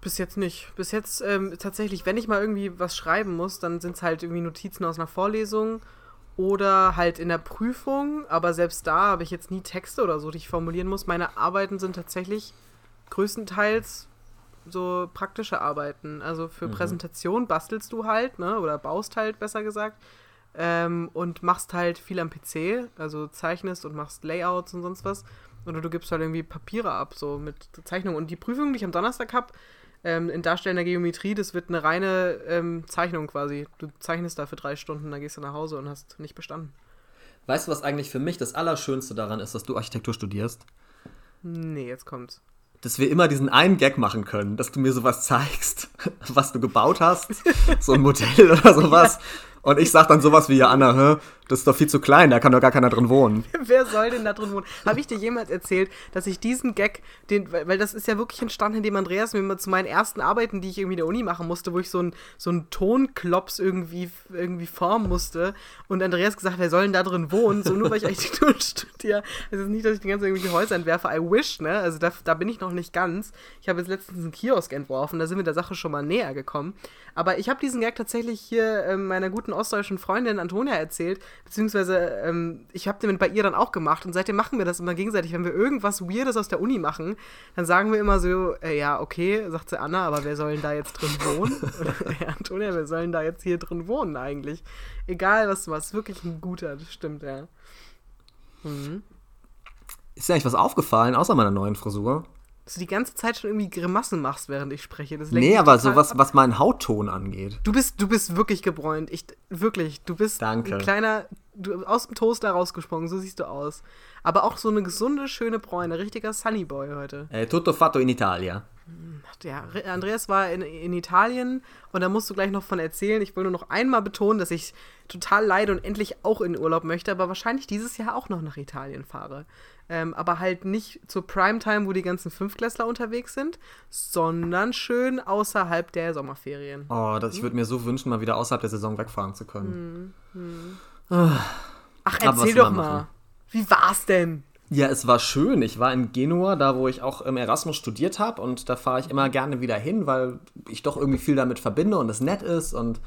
Bis jetzt nicht. Bis jetzt ähm, tatsächlich, wenn ich mal irgendwie was schreiben muss, dann sind es halt irgendwie Notizen aus einer Vorlesung oder halt in der Prüfung. Aber selbst da habe ich jetzt nie Texte oder so, die ich formulieren muss. Meine Arbeiten sind tatsächlich größtenteils so praktische Arbeiten. Also für Präsentation bastelst du halt, ne? Oder baust halt, besser gesagt. Ähm, und machst halt viel am PC, also zeichnest und machst Layouts und sonst was. Oder du gibst halt irgendwie Papiere ab, so mit Zeichnungen. Und die Prüfung, die ich am Donnerstag habe, ähm, in darstellender Geometrie, das wird eine reine ähm, Zeichnung quasi. Du zeichnest da für drei Stunden, dann gehst du nach Hause und hast nicht bestanden. Weißt du, was eigentlich für mich das Allerschönste daran ist, dass du Architektur studierst? Nee, jetzt kommt's. Dass wir immer diesen einen Gag machen können, dass du mir sowas zeigst, <laughs> was du gebaut hast, so ein Modell oder sowas. <laughs> Und ich sag dann sowas wie, ja, Anna, hä, das ist doch viel zu klein, da kann doch gar keiner drin wohnen. <laughs> Wer soll denn da drin wohnen? Habe ich dir jemals erzählt, dass ich diesen Gag, den, weil, das ist ja wirklich entstanden, indem Andreas mir mal zu meinen ersten Arbeiten, die ich irgendwie in der Uni machen musste, wo ich so einen so Tonklops irgendwie, irgendwie formen musste und Andreas gesagt, wer soll denn da drin wohnen? So nur weil ich Architektur <laughs> studiere. Es ist nicht, dass ich die ganze Zeit irgendwelche Häuser entwerfe. I wish, ne? Also da, da bin ich noch nicht ganz. Ich habe jetzt letztens einen Kiosk entworfen, da sind wir der Sache schon mal näher gekommen. Aber ich habe diesen Gag tatsächlich hier ähm, meiner guten ostdeutschen Freundin Antonia erzählt, beziehungsweise ähm, ich habe den bei ihr dann auch gemacht und seitdem machen wir das immer gegenseitig. Wenn wir irgendwas Weirdes aus der Uni machen, dann sagen wir immer so, äh, ja, okay, sagt sie Anna, aber wer soll denn da jetzt drin wohnen? <laughs> Oder, ja, Antonia, wer soll denn da jetzt hier drin wohnen eigentlich? Egal, was du machst, wirklich ein guter, das stimmt, ja. Mhm. Ist dir eigentlich was aufgefallen, außer meiner neuen Frisur? Dass du die ganze Zeit schon irgendwie Grimassen machst, während ich spreche. Das Nee, aber so was, ab. was meinen Hautton angeht. Du bist, du bist wirklich gebräunt. Ich, wirklich, du bist Danke. ein kleiner, du aus dem Toaster rausgesprungen, so siehst du aus. Aber auch so eine gesunde, schöne Bräune, richtiger Sunnyboy heute. Äh, tutto fatto in Italia. Ja, Re- Andreas war in, in Italien und da musst du gleich noch von erzählen. Ich will nur noch einmal betonen, dass ich total leide und endlich auch in Urlaub möchte, aber wahrscheinlich dieses Jahr auch noch nach Italien fahre. Ähm, aber halt nicht zur Primetime, wo die ganzen Fünfklässler unterwegs sind, sondern schön außerhalb der Sommerferien. Oh, das, ich würde mir so wünschen, mal wieder außerhalb der Saison wegfahren zu können. Ach, Aber was erzähl will doch mal. machen? Wie war's denn? Ja, es war schön. Ich war in Genua, da wo ich auch im Erasmus studiert habe und da fahre ich immer gerne wieder hin, weil ich doch irgendwie viel damit verbinde und es nett ist und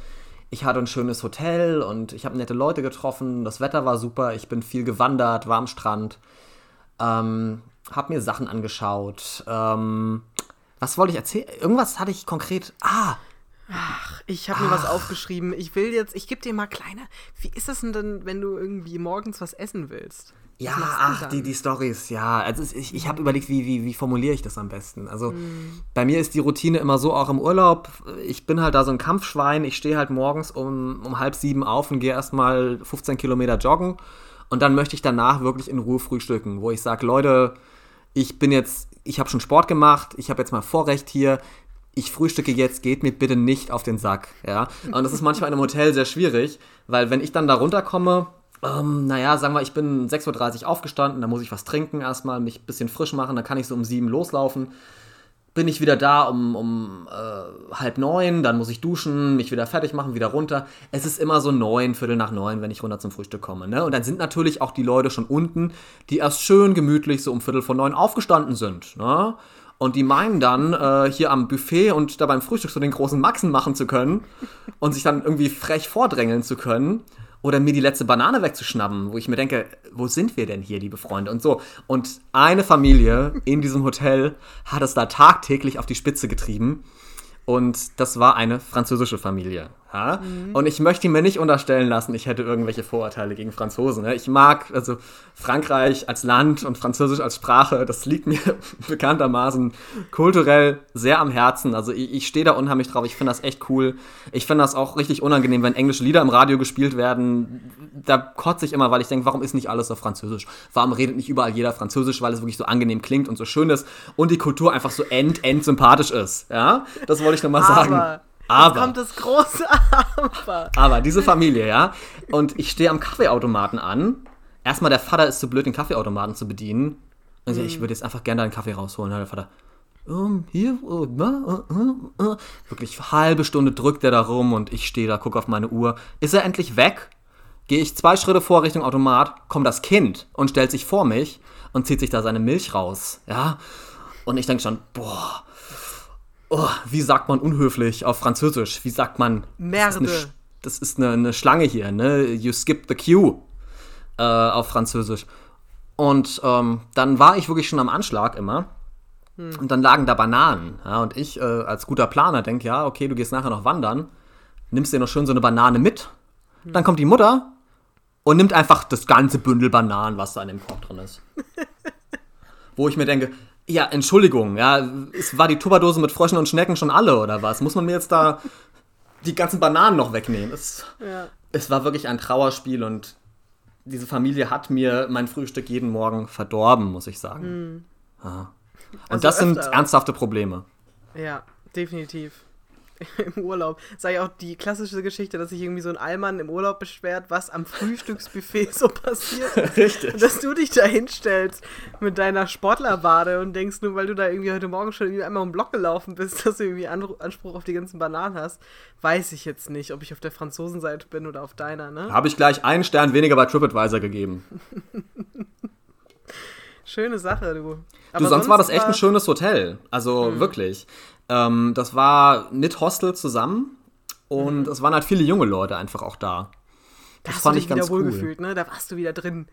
ich hatte ein schönes Hotel und ich habe nette Leute getroffen. Das Wetter war super. Ich bin viel gewandert, war am Strand, ähm, habe mir Sachen angeschaut. Ähm, was wollte ich erzählen? Irgendwas hatte ich konkret. Ah, Ich habe mir was aufgeschrieben. Ich will jetzt, ich gebe dir mal kleine. Wie ist das denn, denn, wenn du irgendwie morgens was essen willst? Was Ja, ach, die, die Stories, ja. Also ich, ich habe überlegt, wie, wie, wie formuliere ich das am besten. Also bei mir ist die Routine immer so, auch im Urlaub, ich bin halt da so ein Kampfschwein, ich stehe halt morgens um, um halb sieben auf und gehe erstmal 15 Kilometer joggen und dann möchte ich danach wirklich in Ruhe frühstücken, wo ich sage, Leute, ich bin jetzt, ich habe schon Sport gemacht, ich habe jetzt mal Vorrecht hier, ich frühstücke jetzt, geht mir bitte nicht auf den Sack, ja. Und das ist manchmal in einem Hotel sehr schwierig, weil wenn ich dann da runterkomme, ähm, naja, sagen wir, ich bin 6.30 Uhr aufgestanden, dann muss ich was trinken erstmal, mich ein bisschen frisch machen, dann kann ich so um sieben loslaufen. Bin ich wieder da um, um äh, halb neun, dann muss ich duschen, mich wieder fertig machen, wieder runter. Es ist immer so neun, Viertel nach neun, wenn ich runter zum Frühstück komme. Ne? Und dann sind natürlich auch die Leute schon unten, die erst schön gemütlich so um Viertel vor neun aufgestanden sind. Ne? Und die meinen dann, äh, hier am Buffet und da beim Frühstück so den großen Maxen machen zu können <laughs> und sich dann irgendwie frech vordrängeln zu können oder mir die letzte Banane wegzuschnappen, wo ich mir denke, wo sind wir denn hier, liebe Freunde? Und so. Und eine Familie in diesem Hotel hat es da tagtäglich auf die Spitze getrieben. Und das war eine französische Familie. Ja? Mhm. Und ich möchte mir nicht unterstellen lassen, ich hätte irgendwelche Vorurteile gegen Franzosen. Ne? Ich mag also Frankreich als Land und Französisch als Sprache, das liegt mir <laughs> bekanntermaßen kulturell sehr am Herzen. Also ich, ich stehe da unheimlich drauf, ich finde das echt cool. Ich finde das auch richtig unangenehm, wenn englische Lieder im Radio gespielt werden. Da kotze ich immer, weil ich denke, warum ist nicht alles auf Französisch? Warum redet nicht überall jeder Französisch, weil es wirklich so angenehm klingt und so schön ist und die Kultur einfach so end, end sympathisch ist. Ja, das wollte ich nochmal sagen. Aber. Jetzt kommt das große Aber. Aber diese Familie, ja. Und ich stehe am Kaffeeautomaten an. Erstmal, der Vater ist zu blöd, den Kaffeeautomaten zu bedienen. Und ich, mm. ich würde jetzt einfach gerne deinen Kaffee rausholen. Ja, der Vater, um, hier, uh, uh, uh, wirklich halbe Stunde drückt er da rum und ich stehe da, gucke auf meine Uhr. Ist er endlich weg? Gehe ich zwei Schritte vor Richtung Automat, kommt das Kind und stellt sich vor mich und zieht sich da seine Milch raus. Ja. Und ich denke schon, boah, oh, wie sagt man unhöflich auf Französisch? Wie sagt man? Merde. Das ist eine, das ist eine, eine Schlange hier, ne? You skip the queue äh, auf Französisch. Und ähm, dann war ich wirklich schon am Anschlag immer. Hm. Und dann lagen da Bananen. Ja, und ich äh, als guter Planer denke, ja, okay, du gehst nachher noch wandern, nimmst dir noch schön so eine Banane mit. Hm. Dann kommt die Mutter und nimmt einfach das ganze Bündel Bananen, was da in dem Korb drin ist. <laughs> Wo ich mir denke, ja, Entschuldigung, ja, es war die Tupperdose mit Fröschen und Schnecken schon alle oder was? Muss man mir jetzt da die ganzen Bananen noch wegnehmen? Es, ja. es war wirklich ein Trauerspiel und diese Familie hat mir mein Frühstück jeden Morgen verdorben, muss ich sagen. Mhm. Ja. Und also das sind ernsthafte Probleme. Ja, definitiv. Im Urlaub. Sei auch die klassische Geschichte, dass sich irgendwie so ein Allmann im Urlaub beschwert, was am Frühstücksbuffet so passiert. Richtig. Und dass du dich da hinstellst mit deiner Sportlerbade und denkst, nur weil du da irgendwie heute Morgen schon irgendwie einmal im Block gelaufen bist, dass du irgendwie Anspruch auf die ganzen Bananen hast, weiß ich jetzt nicht, ob ich auf der Franzosenseite bin oder auf deiner, ne? Habe ich gleich einen Stern weniger bei TripAdvisor gegeben. Schöne Sache, du. Aber du, sonst, sonst war das echt ein schönes Hotel. Also mhm. wirklich. Ähm, das war mit Hostel zusammen und mhm. es waren halt viele junge Leute einfach auch da. Da das hast fand du dich ich ganz wieder cool. wohlgefühlt, ne? Da warst du wieder drin.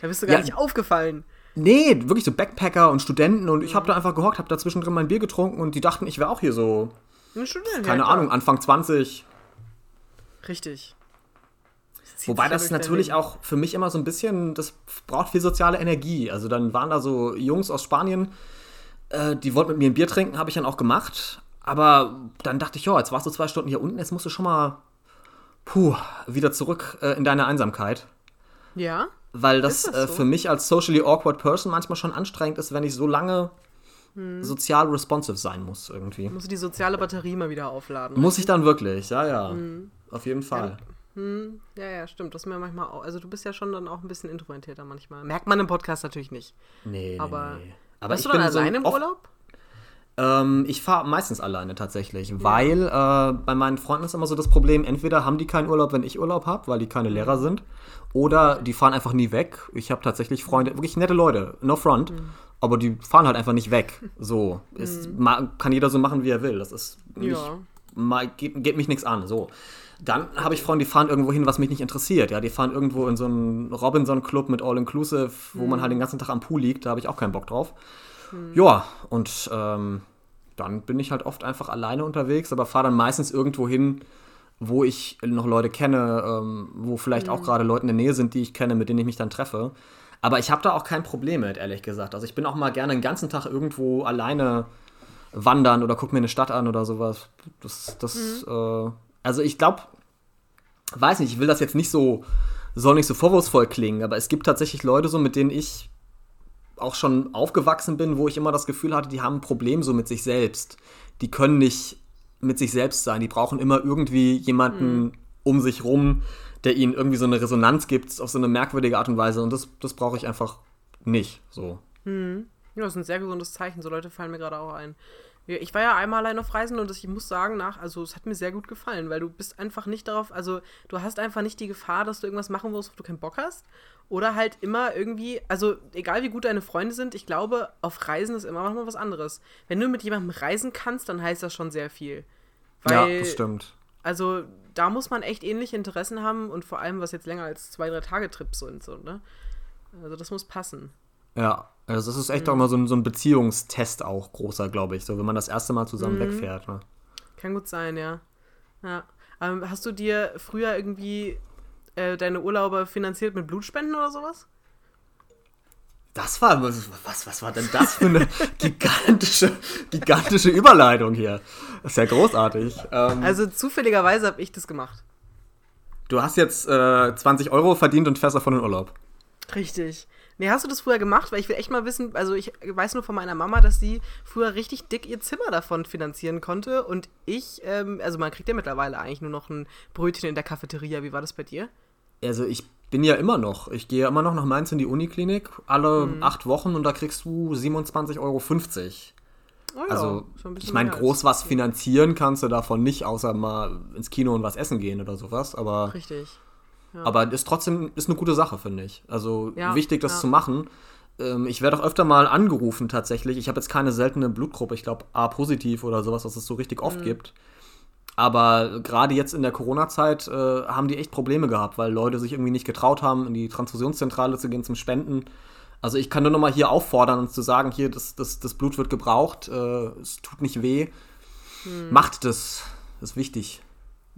Da bist du gar ja, nicht aufgefallen. Nee, wirklich so Backpacker und Studenten und ich habe da einfach gehockt, habe da zwischendrin mein Bier getrunken und die dachten, ich wäre auch hier so. Ein Student, keine ja, Ahnung, Anfang 20. Richtig. Wobei das natürlich auch für mich immer so ein bisschen, das braucht viel soziale Energie. Also dann waren da so Jungs aus Spanien, äh, die wollten mit mir ein Bier trinken, habe ich dann auch gemacht. Aber dann dachte ich, ja, jetzt warst du zwei Stunden hier unten, jetzt musst du schon mal puh, wieder zurück äh, in deine Einsamkeit. Ja. Weil das, das äh, so? für mich als socially awkward person manchmal schon anstrengend ist, wenn ich so lange hm. sozial responsive sein muss irgendwie. Muss die soziale Batterie mal wieder aufladen. Muss ich dann wirklich, ja, ja. Hm. Auf jeden Fall. Ja. Hm, ja, ja, stimmt. Das ist mir manchmal auch. Also du bist ja schon dann auch ein bisschen introvertierter manchmal. Merkt man im Podcast natürlich nicht. Nee, aber nee, nee. Aber Warst ich du dann alleine so im Urlaub? Ähm, ich fahre meistens alleine tatsächlich, ja. weil äh, bei meinen Freunden ist immer so das Problem, entweder haben die keinen Urlaub, wenn ich Urlaub habe, weil die keine Lehrer sind, oder die fahren einfach nie weg. Ich habe tatsächlich Freunde, wirklich nette Leute, no front, mhm. aber die fahren halt einfach nicht weg. So, ist, mhm. kann jeder so machen, wie er will. Das ist nicht, ja. mal, geht, geht mich nichts an. So. Dann habe ich Freunde, die fahren irgendwo hin, was mich nicht interessiert. Ja, die fahren irgendwo in so einen Robinson-Club mit All-Inclusive, wo mhm. man halt den ganzen Tag am Pool liegt. Da habe ich auch keinen Bock drauf. Mhm. Ja, und ähm, dann bin ich halt oft einfach alleine unterwegs, aber fahre dann meistens irgendwo hin, wo ich noch Leute kenne, ähm, wo vielleicht mhm. auch gerade Leute in der Nähe sind, die ich kenne, mit denen ich mich dann treffe. Aber ich habe da auch kein Problem mit, ehrlich gesagt. Also ich bin auch mal gerne den ganzen Tag irgendwo alleine wandern oder gucke mir eine Stadt an oder sowas. Das, das, mhm. äh, also ich glaube, weiß nicht, ich will das jetzt nicht so, soll nicht so vorwurfsvoll klingen, aber es gibt tatsächlich Leute so, mit denen ich auch schon aufgewachsen bin, wo ich immer das Gefühl hatte, die haben ein Problem so mit sich selbst. Die können nicht mit sich selbst sein. Die brauchen immer irgendwie jemanden mhm. um sich rum, der ihnen irgendwie so eine Resonanz gibt auf so eine merkwürdige Art und Weise. Und das, das brauche ich einfach nicht. So. Mhm. Ja, das ist ein sehr gesundes Zeichen. So Leute fallen mir gerade auch ein. Ich war ja einmal allein auf Reisen und ich muss sagen, nach, also es hat mir sehr gut gefallen, weil du bist einfach nicht darauf, also du hast einfach nicht die Gefahr, dass du irgendwas machen wirst, wo du keinen Bock hast. Oder halt immer irgendwie, also egal wie gut deine Freunde sind, ich glaube, auf Reisen ist immer noch was anderes. Wenn du mit jemandem reisen kannst, dann heißt das schon sehr viel. Weil, ja, das stimmt. Also da muss man echt ähnliche Interessen haben und vor allem, was jetzt länger als zwei, drei Tage Trips sind, so, ne? Also das muss passen. Ja, also das ist echt mhm. auch immer so ein, so ein Beziehungstest auch großer, glaube ich, so wenn man das erste Mal zusammen mhm. wegfährt. Ne? Kann gut sein, ja. Ja. Ähm, hast du dir früher irgendwie äh, deine Urlaube finanziert mit Blutspenden oder sowas? Das war, was, was, was war denn das für eine <laughs> gigantische, gigantische Überleitung hier? Das ist ja großartig. Ähm, Also zufälligerweise habe ich das gemacht. du hast jetzt äh, 20 Euro verdient und fährst davon in Urlaub. Richtig. Nee, hast du das früher gemacht? Weil ich will echt mal wissen, also ich weiß nur von meiner Mama, dass sie früher richtig dick ihr Zimmer davon finanzieren konnte. Und ich, ähm, also man kriegt ja mittlerweile eigentlich nur noch ein Brötchen in der Cafeteria. Wie war das bei dir? Also ich bin ja immer noch, ich gehe ja immer noch nach Mainz in die Uniklinik, alle acht Wochen und da kriegst du 27,50 Euro. Oh ja, Also, schon ein bisschen ich meine, groß was finanzieren kannst du davon nicht, außer mal ins Kino und was essen gehen oder sowas. Aber, Richtig. Aber ist trotzdem ist eine gute Sache, finde ich. Also Ja, wichtig, das ja. zu machen. Ähm, ich werde auch öfter mal angerufen tatsächlich. Ich habe jetzt keine seltene Blutgruppe, ich glaube A-positiv oder sowas, was es so richtig Mhm. oft gibt. Aber gerade jetzt in der Corona-Zeit äh, haben die echt Probleme gehabt, weil Leute sich irgendwie nicht getraut haben, in die Transfusionszentrale zu gehen zum Spenden. Also ich kann nur noch mal hier auffordern, uns zu sagen, hier, das, das, das Blut wird gebraucht, äh, es tut nicht weh. Hm. Macht das. Das ist wichtig.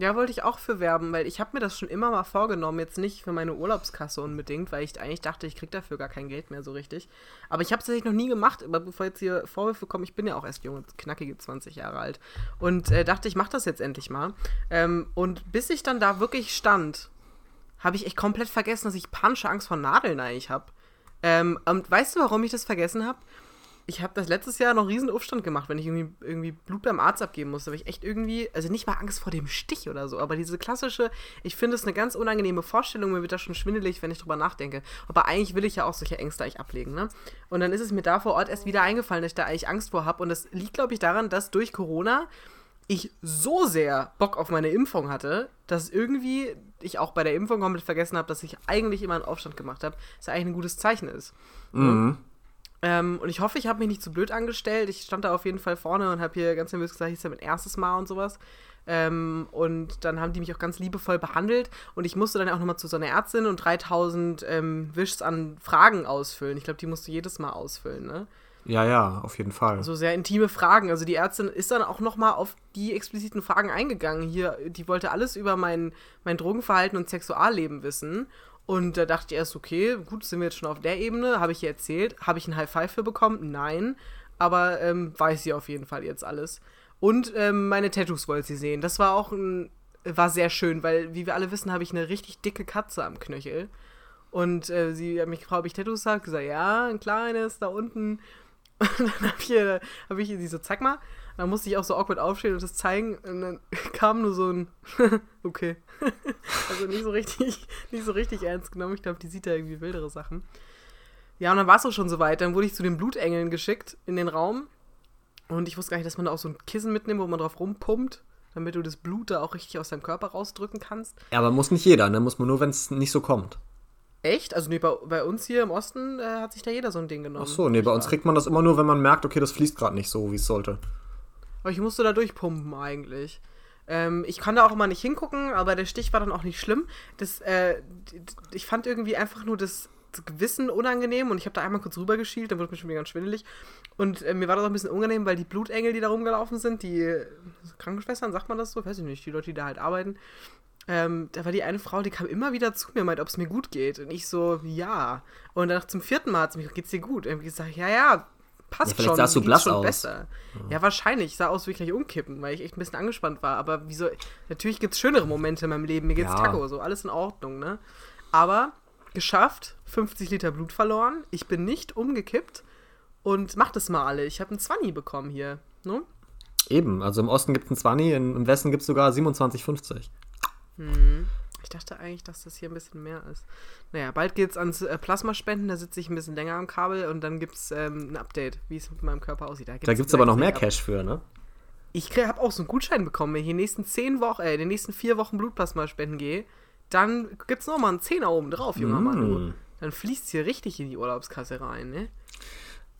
Ja, wollte ich auch für werben, weil ich habe mir das schon immer mal vorgenommen, jetzt nicht für meine Urlaubskasse unbedingt, weil ich eigentlich dachte, ich krieg dafür gar kein Geld mehr so richtig. Aber ich habe es tatsächlich noch nie gemacht, aber bevor jetzt hier Vorwürfe kommen, ich bin ja auch erst junge, knackige 20 Jahre alt und äh, dachte, ich mache das jetzt endlich mal. Ähm, und bis ich dann da wirklich stand, habe ich echt komplett vergessen, dass ich panische Angst vor Nadeln eigentlich habe. Ähm, und weißt du, warum ich das vergessen habe? Ich habe das letztes Jahr noch riesen Aufstand gemacht, wenn ich irgendwie, irgendwie Blut beim Arzt abgeben musste. Da habe ich echt irgendwie, also nicht mal Angst vor dem Stich oder so, aber diese klassische, ich finde es eine ganz unangenehme Vorstellung, mir wird das schon schwindelig, wenn ich drüber nachdenke. Aber eigentlich will ich ja auch solche Ängste eigentlich ablegen, ne? Und dann ist es mir da vor Ort erst wieder eingefallen, dass ich da eigentlich Angst vor habe. Und das liegt, glaube ich, daran, dass durch Corona ich so sehr Bock auf meine Impfung hatte, dass irgendwie ich auch bei der Impfung komplett vergessen habe, dass ich eigentlich immer einen Aufstand gemacht habe, was ja eigentlich ein gutes Zeichen ist. Ähm, und ich hoffe, ich habe mich nicht zu blöd angestellt. Ich stand da auf jeden Fall vorne und habe hier ganz nervös gesagt, ich ist ja mein erstes Mal und sowas. Ähm, und dann haben die mich auch ganz liebevoll behandelt und ich musste dann auch nochmal zu so einer Ärztin und 3000 ähm, Wischs an Fragen ausfüllen. Ich glaube, die musst du jedes Mal ausfüllen, ne? Ja, ja, auf jeden Fall. So sehr intime Fragen. Also die Ärztin ist dann auch nochmal auf die expliziten Fragen eingegangen. Hier, die wollte alles über mein, mein Drogenverhalten und Sexualleben wissen. Und da dachte ich erst, okay, gut, sind wir jetzt schon auf der Ebene. Habe ich ihr erzählt? Habe ich ein High Five für bekommen? Nein. Aber ähm, weiß sie auf jeden Fall jetzt alles. Und ähm, meine Tattoos wollte sie sehen. Das war auch ein, war sehr schön, weil, wie wir alle wissen, habe ich eine richtig dicke Katze am Knöchel. Und äh, sie hat mich gefragt, ob ich Tattoos habe. gesagt, ja, ein kleines da unten. <laughs> Und dann habe ich, hab ich die so, zeig mal. Dann musste ich auch so awkward aufstehen und das zeigen. Und dann <laughs> kam nur so ein, <laughs> okay. <laughs> also nicht so richtig, nicht so richtig ernst genommen. Ich glaube, die sieht da irgendwie wildere Sachen. Ja, und dann war es auch schon soweit. Dann wurde ich zu den Blutengeln geschickt in den Raum. Und ich wusste gar nicht, dass man da auch so ein Kissen mitnimmt, wo man drauf rumpumpt, damit du das Blut da auch richtig aus deinem Körper rausdrücken kannst. Ja, aber muss nicht jeder, ne? Muss man nur, wenn es nicht so kommt. Echt? Also nee, bei, bei uns hier im Osten äh, hat sich da jeder so ein Ding genommen. Ach so, nee, bei uns kriegt man das immer nur, wenn man merkt, okay, das fließt gerade nicht so, wie es sollte. Aber ich musste da durchpumpen eigentlich. Ähm, ich kann da auch immer nicht hingucken, aber der Stich war dann auch nicht schlimm. Das, äh, ich fand irgendwie einfach nur das, Gewissen unangenehm und ich habe da einmal kurz rübergeschielt, dann wurde mir schon wieder ganz schwindelig. Und äh, mir war das auch ein bisschen unangenehm, weil die Blutengel, die da rumgelaufen sind, die Krankenschwestern, sagt man das so? Weiß ich nicht, die Leute, die da halt arbeiten. Ähm, da war die eine Frau, die kam immer wieder zu mir und meinte, ob es mir gut geht. Und ich so, ja. Und dann zum vierten Mal hat sie mich geht's dir gut? Und ich gesagt, ja, ja, passt Ja, vielleicht schon. sahst du blass aus. Besser. Ja, wahrscheinlich. Ich sah aus wie gleich umkippen, weil ich echt ein bisschen angespannt war. Aber wieso? Natürlich gibt es schönere Momente in meinem Leben. Mir geht's Ja. Taco, so alles in Ordnung, ne? Aber geschafft, 50 Liter Blut verloren. Ich bin nicht umgekippt und macht es mal alle. Ich habe einen 20 bekommen hier, ne? Eben, also im Osten gibt es einen 20, in- im Westen gibt es sogar 27,50. Ich dachte eigentlich, dass das hier ein bisschen mehr ist. Naja, bald geht's ans äh, Plasmaspenden, da sitze ich ein bisschen länger am Kabel und dann gibt's ähm, ein Update, wie es mit meinem Körper aussieht. Da gibt es aber noch mehr Cash für, ne? Ich habe auch so einen Gutschein bekommen, wenn ich in den nächsten zehn Wochen, äh, in den nächsten vier Wochen Blutplasma spenden gehe, dann gibt's noch mal einen Zehner oben drauf, junger Mm. Mann. Dann fließt hier richtig in die Urlaubskasse rein, ne?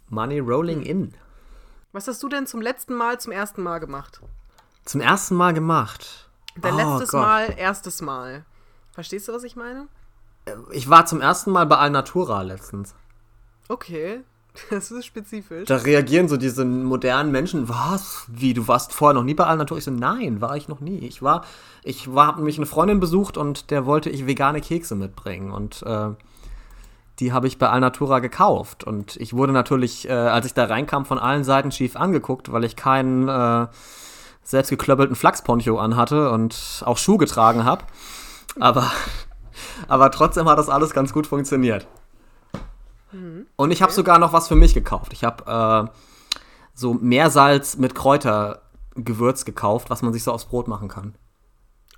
Money rolling in. Was hast du denn zum letzten Mal, zum ersten Mal gemacht? Zum ersten Mal gemacht. Dein Oh letztes Gott. Mal, erstes Mal. Verstehst du, was ich meine? Ich war zum ersten Mal bei Alnatura letztens. Okay. <laughs> Das ist spezifisch. Da reagieren so diese modernen Menschen, was? Wie, du warst vorher noch nie bei Alnatura? Ich so, nein, war ich noch nie. Ich war, ich war, hab mich eine Freundin besucht und der wollte ich vegane Kekse mitbringen und äh, die habe ich bei Alnatura gekauft. Und ich wurde natürlich, äh, als ich da reinkam, von allen Seiten schief angeguckt, weil ich keinen äh, selbstgeklöppelten Flachsponcho anhatte und auch Schuh getragen habe. Aber, aber trotzdem hat das alles ganz gut funktioniert. Und ich habe sogar noch was für mich gekauft. Ich habe äh, so Meersalz mit Kräutergewürz gekauft, was man sich so aufs Brot machen kann.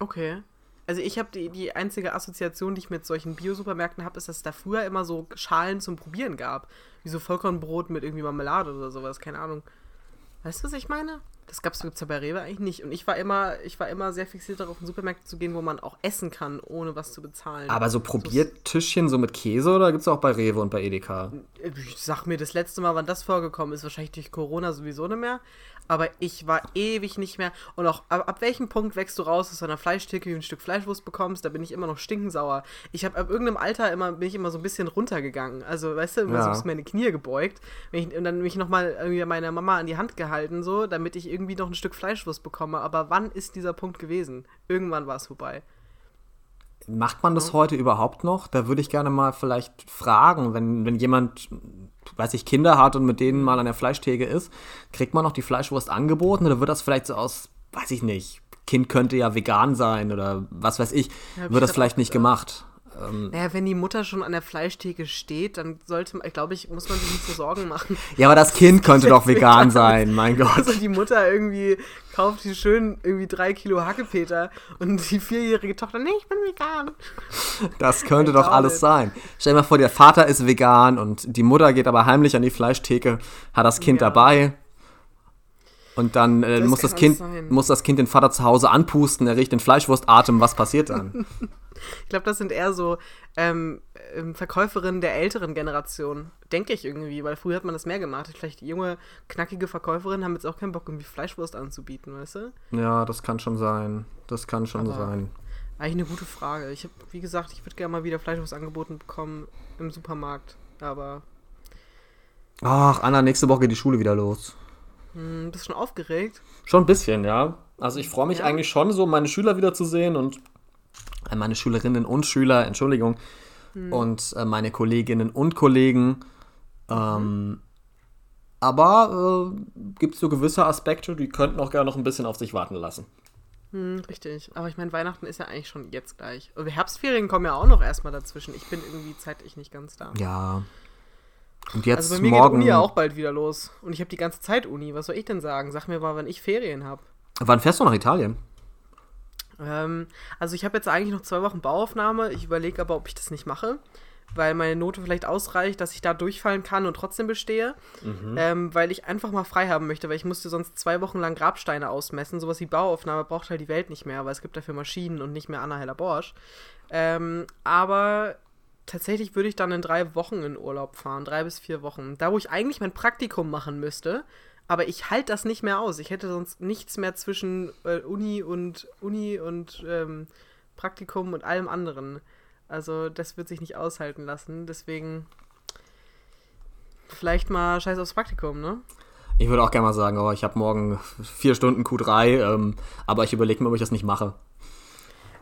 Okay. Also ich habe die, die einzige Assoziation, die ich mit solchen Bio-Supermärkten habe, ist, dass es da früher immer so Schalen zum Probieren gab. Wie so Vollkornbrot mit irgendwie Marmelade oder sowas, keine Ahnung. Weißt du, was ich meine? Das gab es ja bei Rewe eigentlich nicht. Und ich war immer, ich war immer sehr fixiert darauf, in Supermärkte zu gehen, wo man auch essen kann, ohne was zu bezahlen. Aber so Probiertischchen so mit Käse oder gibt es auch bei Rewe und bei Edeka? Ich sag mir, das letzte Mal, wann das vorgekommen ist, wahrscheinlich durch Corona sowieso nicht mehr. Aber ich war ewig nicht mehr. Und auch ab, ab welchem Punkt wächst du raus aus einer Fleischtheke, wie ein Stück Fleischwurst bekommst? Da bin ich immer noch stinkensauer. Ich habe ab irgendeinem Alter immer, bin ich immer so ein bisschen runtergegangen. Also, weißt du, immer Ja. so bis meine Knie gebeugt. Ich, und dann mich nochmal irgendwie meiner Mama an die Hand gehalten, so, damit ich irgendwie noch ein Stück Fleischwurst bekomme. Aber wann ist dieser Punkt gewesen? Irgendwann war es vorbei. Macht man das heute überhaupt noch? Da würde ich gerne mal vielleicht fragen, wenn, wenn jemand, weiß ich, Kinder hat und mit denen mal an der Fleischtheke ist, kriegt man noch die Fleischwurst angeboten oder wird das vielleicht so aus, weiß ich nicht, Kind könnte ja vegan sein oder was weiß ich, Ja, hab ich wird das vielleicht nicht gemacht? Ähm, Naja, wenn die Mutter schon an der Fleischtheke steht, dann sollte man, glaube ich, muss man sich nicht so Sorgen machen. <laughs> ja, aber das Kind könnte doch vegan vegan sein, mein <laughs> Gott. Also die Mutter irgendwie kauft die schön irgendwie drei Kilo Hackepeter und die vierjährige Tochter, nee, ich bin vegan. Das könnte doch alles sein. Stell dir mal vor, der Vater ist vegan und die Mutter geht aber heimlich an die Fleischtheke, hat das Kind Ja. dabei. Und dann äh, Das muss, das kind, sein. muss das Kind den Vater zu Hause anpusten, er riecht den Fleischwurstatem. Was passiert dann? <laughs> Ich glaube, das sind eher so ähm, ähm, Verkäuferinnen der älteren Generation. Denke ich irgendwie, weil früher hat man das mehr gemacht. Vielleicht junge, knackige Verkäuferinnen haben jetzt auch keinen Bock, irgendwie Fleischwurst anzubieten, weißt du? ja, das kann schon sein. Das kann schon Aber- sein. Eigentlich eine gute Frage. Ich habe, wie gesagt, ich würde gerne mal wieder Fleischwurst angeboten bekommen im Supermarkt. Aber Ach, Anna, nächste Woche geht die Schule wieder los. Hm, bist schon aufgeregt? Schon ein bisschen, ja. Also ich freue mich Ja. eigentlich schon, so meine Schüler wiederzusehen und äh, meine Schülerinnen und Schüler, Entschuldigung, und äh, meine Kolleginnen und Kollegen. Ähm, aber äh, gibt es so gewisse Aspekte, die könnten auch gerne noch ein bisschen auf sich warten lassen. Hm, richtig. Aber ich meine, Weihnachten ist ja eigentlich schon jetzt gleich. Und Herbstferien kommen ja auch noch erstmal dazwischen. Ich bin irgendwie zeitlich nicht ganz da. Ja. Und jetzt Also bei mir morgen. geht Uni ja auch bald wieder los. Und ich habe die ganze Zeit Uni. Was soll ich denn sagen? Sag mir mal, wann ich Ferien habe. Wann fährst du nach Italien? Ähm, also ich habe jetzt eigentlich noch zwei Wochen Bauaufnahme. Ich überlege aber, ob ich das nicht mache. Weil meine Note vielleicht ausreicht, dass ich da durchfallen kann und trotzdem bestehe. Ähm, weil ich einfach mal frei haben möchte, weil ich musste sonst zwei Wochen lang Grabsteine ausmessen. Sowas wie Bauaufnahme braucht halt die Welt nicht mehr, weil es gibt dafür Maschinen und nicht mehr Anna Heller Borsch. Ähm, aber tatsächlich würde ich dann in drei Wochen in Urlaub fahren, drei bis vier Wochen. Da, wo ich eigentlich mein Praktikum machen müsste, aber ich halte das nicht mehr aus. Ich hätte sonst nichts mehr zwischen äh, Uni und Uni und ähm, Praktikum und allem anderen. Also das wird sich nicht aushalten lassen. Deswegen vielleicht mal Scheiß aufs Praktikum, ne? Ich würde auch gerne mal sagen, oh, ich habe morgen vier Stunden Q3, ähm, aber ich überlege mir, ob ich das nicht mache.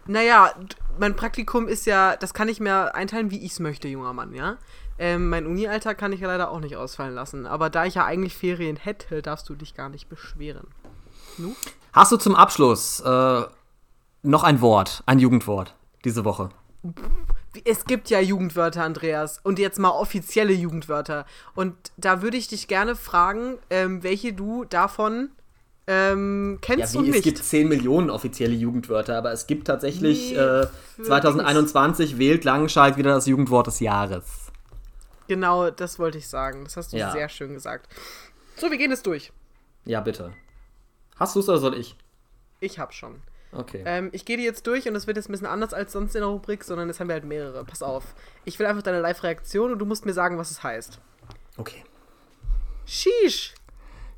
Naja, mein Praktikum ist ja, das kann ich mir einteilen, wie ich es möchte, junger Mann, ja. Ähm, mein Uni-Alltag kann ich ja leider auch nicht ausfallen lassen. Aber da ich ja eigentlich Ferien hätte, darfst du dich gar nicht beschweren. Nu? Hast du zum Abschluss äh, noch ein Wort, ein Jugendwort diese Woche? Es gibt ja Jugendwörter, Andreas. Und jetzt mal offizielle Jugendwörter. Und da würde ich dich gerne fragen, ähm, welche du davon ähm, kennst und es nicht. gibt 10 Millionen offizielle Jugendwörter, aber es gibt tatsächlich Nee, äh, für 2021 wählt Langenscheid wieder das Jugendwort des Jahres. Genau, das wollte ich sagen. Das hast du Ja. sehr schön gesagt. So, wir gehen es durch. Ja, bitte. Hast du es oder soll ich? Ich hab schon. Okay. Ähm, ich gehe die jetzt durch und es wird jetzt ein bisschen anders als sonst in der Rubrik, sondern jetzt haben wir halt mehrere. Pass auf. Ich will einfach deine Live-Reaktion und du musst mir sagen, was es heißt. okay. Sheesh.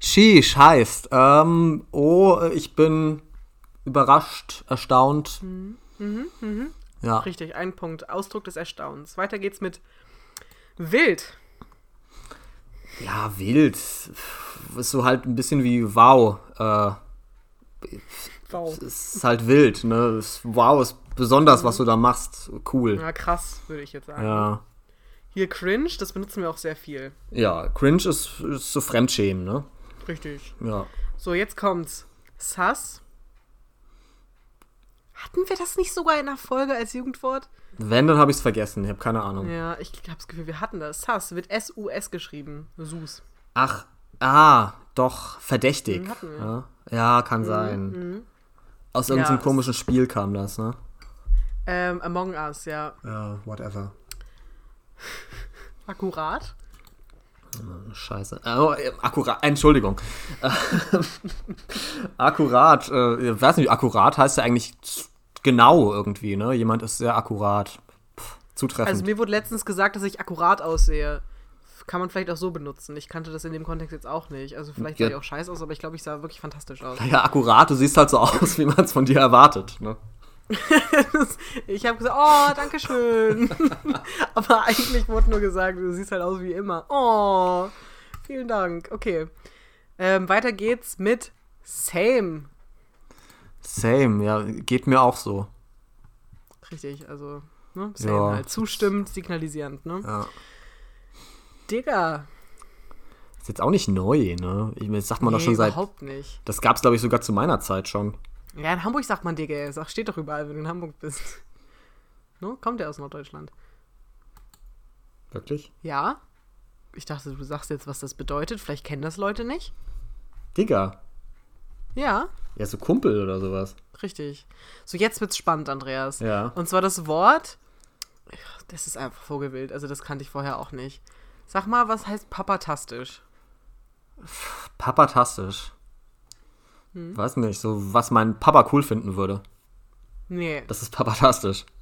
Sheesh heißt, ähm, oh, ich bin überrascht, erstaunt. Ja. Richtig, ein Punkt. Ausdruck des Erstaunens. Weiter geht's mit wild. Ja, wild. Ist so halt ein bisschen wie wow. Äh, Wow. es ist halt wild, ne? Wow, ist besonders, was du da machst. Cool. Ja, krass, würde ich jetzt sagen. Ja. Hier Cringe, das benutzen wir auch sehr viel. Ja, cringe ist, ist so Fremdschämen, ne? Richtig. Ja. So, jetzt kommt's. Sass. Hatten wir das nicht sogar in der Folge als Jugendwort? Wenn, dann habe ich es vergessen. Ich habe keine Ahnung. Ja, ich habe das Gefühl, wir hatten das. Sass wird S-U-S geschrieben. Sus. Ach, ah, doch, verdächtig. Mhm. Ja, ja kann sein. Aus Ja, irgendeinem es- komischen Spiel kam das, ne? Ähm, Among Us, ja. Ja, whatever. Akkurat. Scheiße. Oh, äh, akkurat, Entschuldigung. <laughs> akkurat, äh, ich weiß nicht, akkurat heißt ja eigentlich genau irgendwie, ne? Jemand ist sehr akkurat. Pff, zutreffend. Also mir wurde letztens gesagt, dass ich akkurat aussehe. Kann man vielleicht auch so benutzen. Ich kannte das in dem Kontext jetzt auch nicht. Also vielleicht sah Ja. ich auch scheiße aus, aber ich glaube, ich sah wirklich fantastisch aus. ja, akkurat, du siehst halt so aus, <laughs> wie man es von dir erwartet, ne? <laughs> Ich habe gesagt, oh, danke schön. <laughs> aber eigentlich wurde nur gesagt, du siehst halt aus wie immer. Oh, vielen Dank. Okay. Ähm, weiter geht's mit Same. Same, ja, geht mir auch so. Richtig, also, ne? Same Ja. halt. Zustimmend, signalisierend, ne? Ja. Digga. Ist jetzt auch nicht neu, ne? Ich, das sagt man nee, doch schon seit. überhaupt nicht. Das gab's, glaube ich, sogar zu meiner Zeit schon. Ja, in Hamburg sagt man Digga. Das steht doch überall, wenn du in Hamburg bist. No? Kommt der aus Norddeutschland? Wirklich? Ja. Ich dachte, du sagst jetzt, was das bedeutet. Vielleicht kennen das Leute nicht. Digga. Ja, Ja, so Kumpel oder sowas. richtig. So, jetzt wird's spannend, Andreas. Ja. Und zwar das Wort. Das ist einfach vogelwild. Also, das kannte ich vorher auch nicht. Sag mal, was heißt papatastisch? Papatastisch. Hm. Weiß nicht, so was mein Papa cool finden würde. Nee. Das ist papatastisch. <laughs>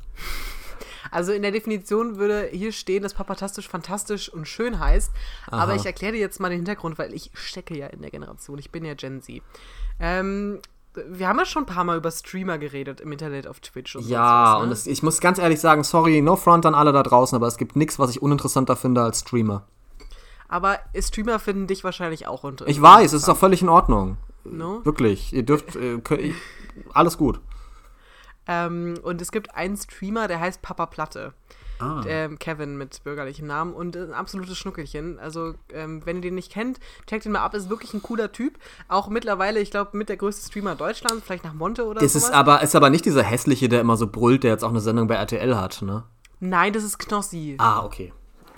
Also in der Definition würde hier stehen, dass papatastisch fantastisch und schön heißt. Aber Aha. ich erkläre dir jetzt mal den Hintergrund, weil ich stecke ja in der Generation. Ich bin ja Gen Z. Ähm, wir haben ja schon ein paar Mal über Streamer geredet im Internet auf Twitch und Ja, sonst was, ne? und es, ich muss ganz ehrlich sagen, sorry, no front an alle da draußen, aber es gibt nichts, was ich uninteressanter finde als Streamer. Aber Streamer finden dich wahrscheinlich auch unter. Ich weiß, es ist auch völlig in Ordnung. No? Wirklich, ihr dürft, äh, könnt, alles gut. Ähm, und es gibt einen Streamer, der heißt Papa Platte. Ah. Ähm, Kevin mit bürgerlichem Namen und äh, ein absolutes Schnuckelchen. Also, ähm, wenn ihr den nicht kennt, checkt ihn mal ab. Ist wirklich ein cooler Typ. Auch mittlerweile, ich glaube, mit der größte Streamer Deutschlands, vielleicht nach Monte oder Es sowas. ist aber, ist aber nicht dieser hässliche, der immer so brüllt, der jetzt auch eine Sendung bei RTL hat, ne? Nein, das ist Knossi. Ah, okay.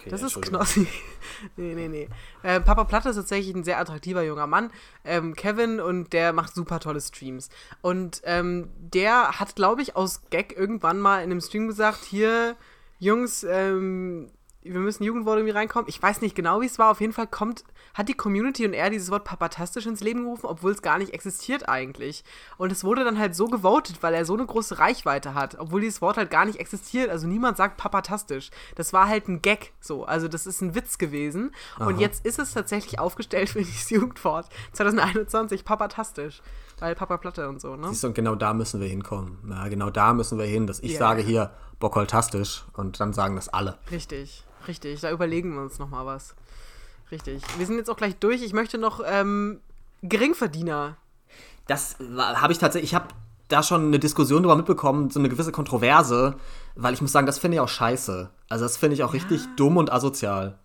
Okay das ist. Knossi. <laughs> nee, nee, nee. Äh, Papa Platte ist tatsächlich ein sehr attraktiver junger Mann. Ähm, Kevin und der macht super tolle Streams. Und ähm, der hat, glaube ich, aus Gag irgendwann mal in einem Stream gesagt, hier, Jungs, ähm, wir müssen Jugendwort irgendwie reinkommen. Ich weiß nicht genau, wie es war. Auf jeden Fall kommt, hat die Community und er dieses Wort papatastisch ins Leben gerufen, obwohl es gar nicht existiert eigentlich. Und es wurde dann halt so gewotet, weil er so eine große Reichweite hat, obwohl dieses Wort halt gar nicht existiert. Also niemand sagt papatastisch. Das war halt ein Gag so. Also das ist ein Witz gewesen. Und Aha. jetzt ist es tatsächlich aufgestellt für dieses Jugendwort 2021, papatastisch. Weil Papa Platte und so, ne? Siehst du, und genau da müssen wir hinkommen. Ja, genau da müssen wir hin, dass ich Ja. sage hier Bockoltastisch und dann sagen das alle. Richtig, richtig. Da überlegen wir uns noch mal was. Richtig. Wir sind jetzt auch gleich durch. Ich möchte noch ähm, Geringverdiener. Das habe ich tatsächlich, ich habe da schon eine Diskussion drüber mitbekommen, so eine gewisse Kontroverse, weil ich muss sagen, das finde ich auch scheiße. Also das finde ich auch richtig dumm und asozial.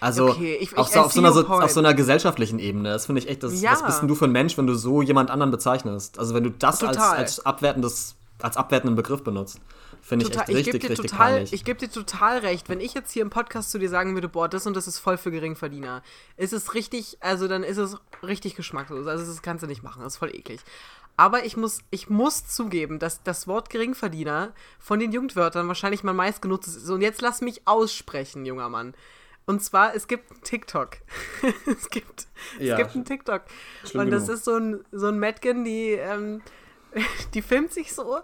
Also Okay, ich- auf, ich- so, auf, so einer, your so, point. auf so einer gesellschaftlichen Ebene, das finde ich echt, das, Ja. was bist denn du für ein Mensch, wenn du so jemand anderen bezeichnest? Also wenn du das als, als abwertendes, als abwertenden Begriff benutzt, finde ich Total, echt ich richtig, gebe dir, richtig total, ich geb dir total recht. Wenn ich jetzt hier im Podcast zu dir sagen würde, boah, das und das ist voll für Geringverdiener, ist es richtig, also dann ist es richtig geschmacklos. Also das kannst du nicht machen, das ist voll eklig. Aber ich muss, ich muss zugeben, dass das Wort Geringverdiener von den Jugendwörtern wahrscheinlich mein meistgenutztes ist. Und jetzt lass mich aussprechen, junger Mann. Und zwar, es gibt einen TikTok. <laughs> es gibt, Ja. es gibt einen TikTok. Schlimm und das genug. ist so ein, so ein Mädchen, die, ähm, <laughs> die filmt sich so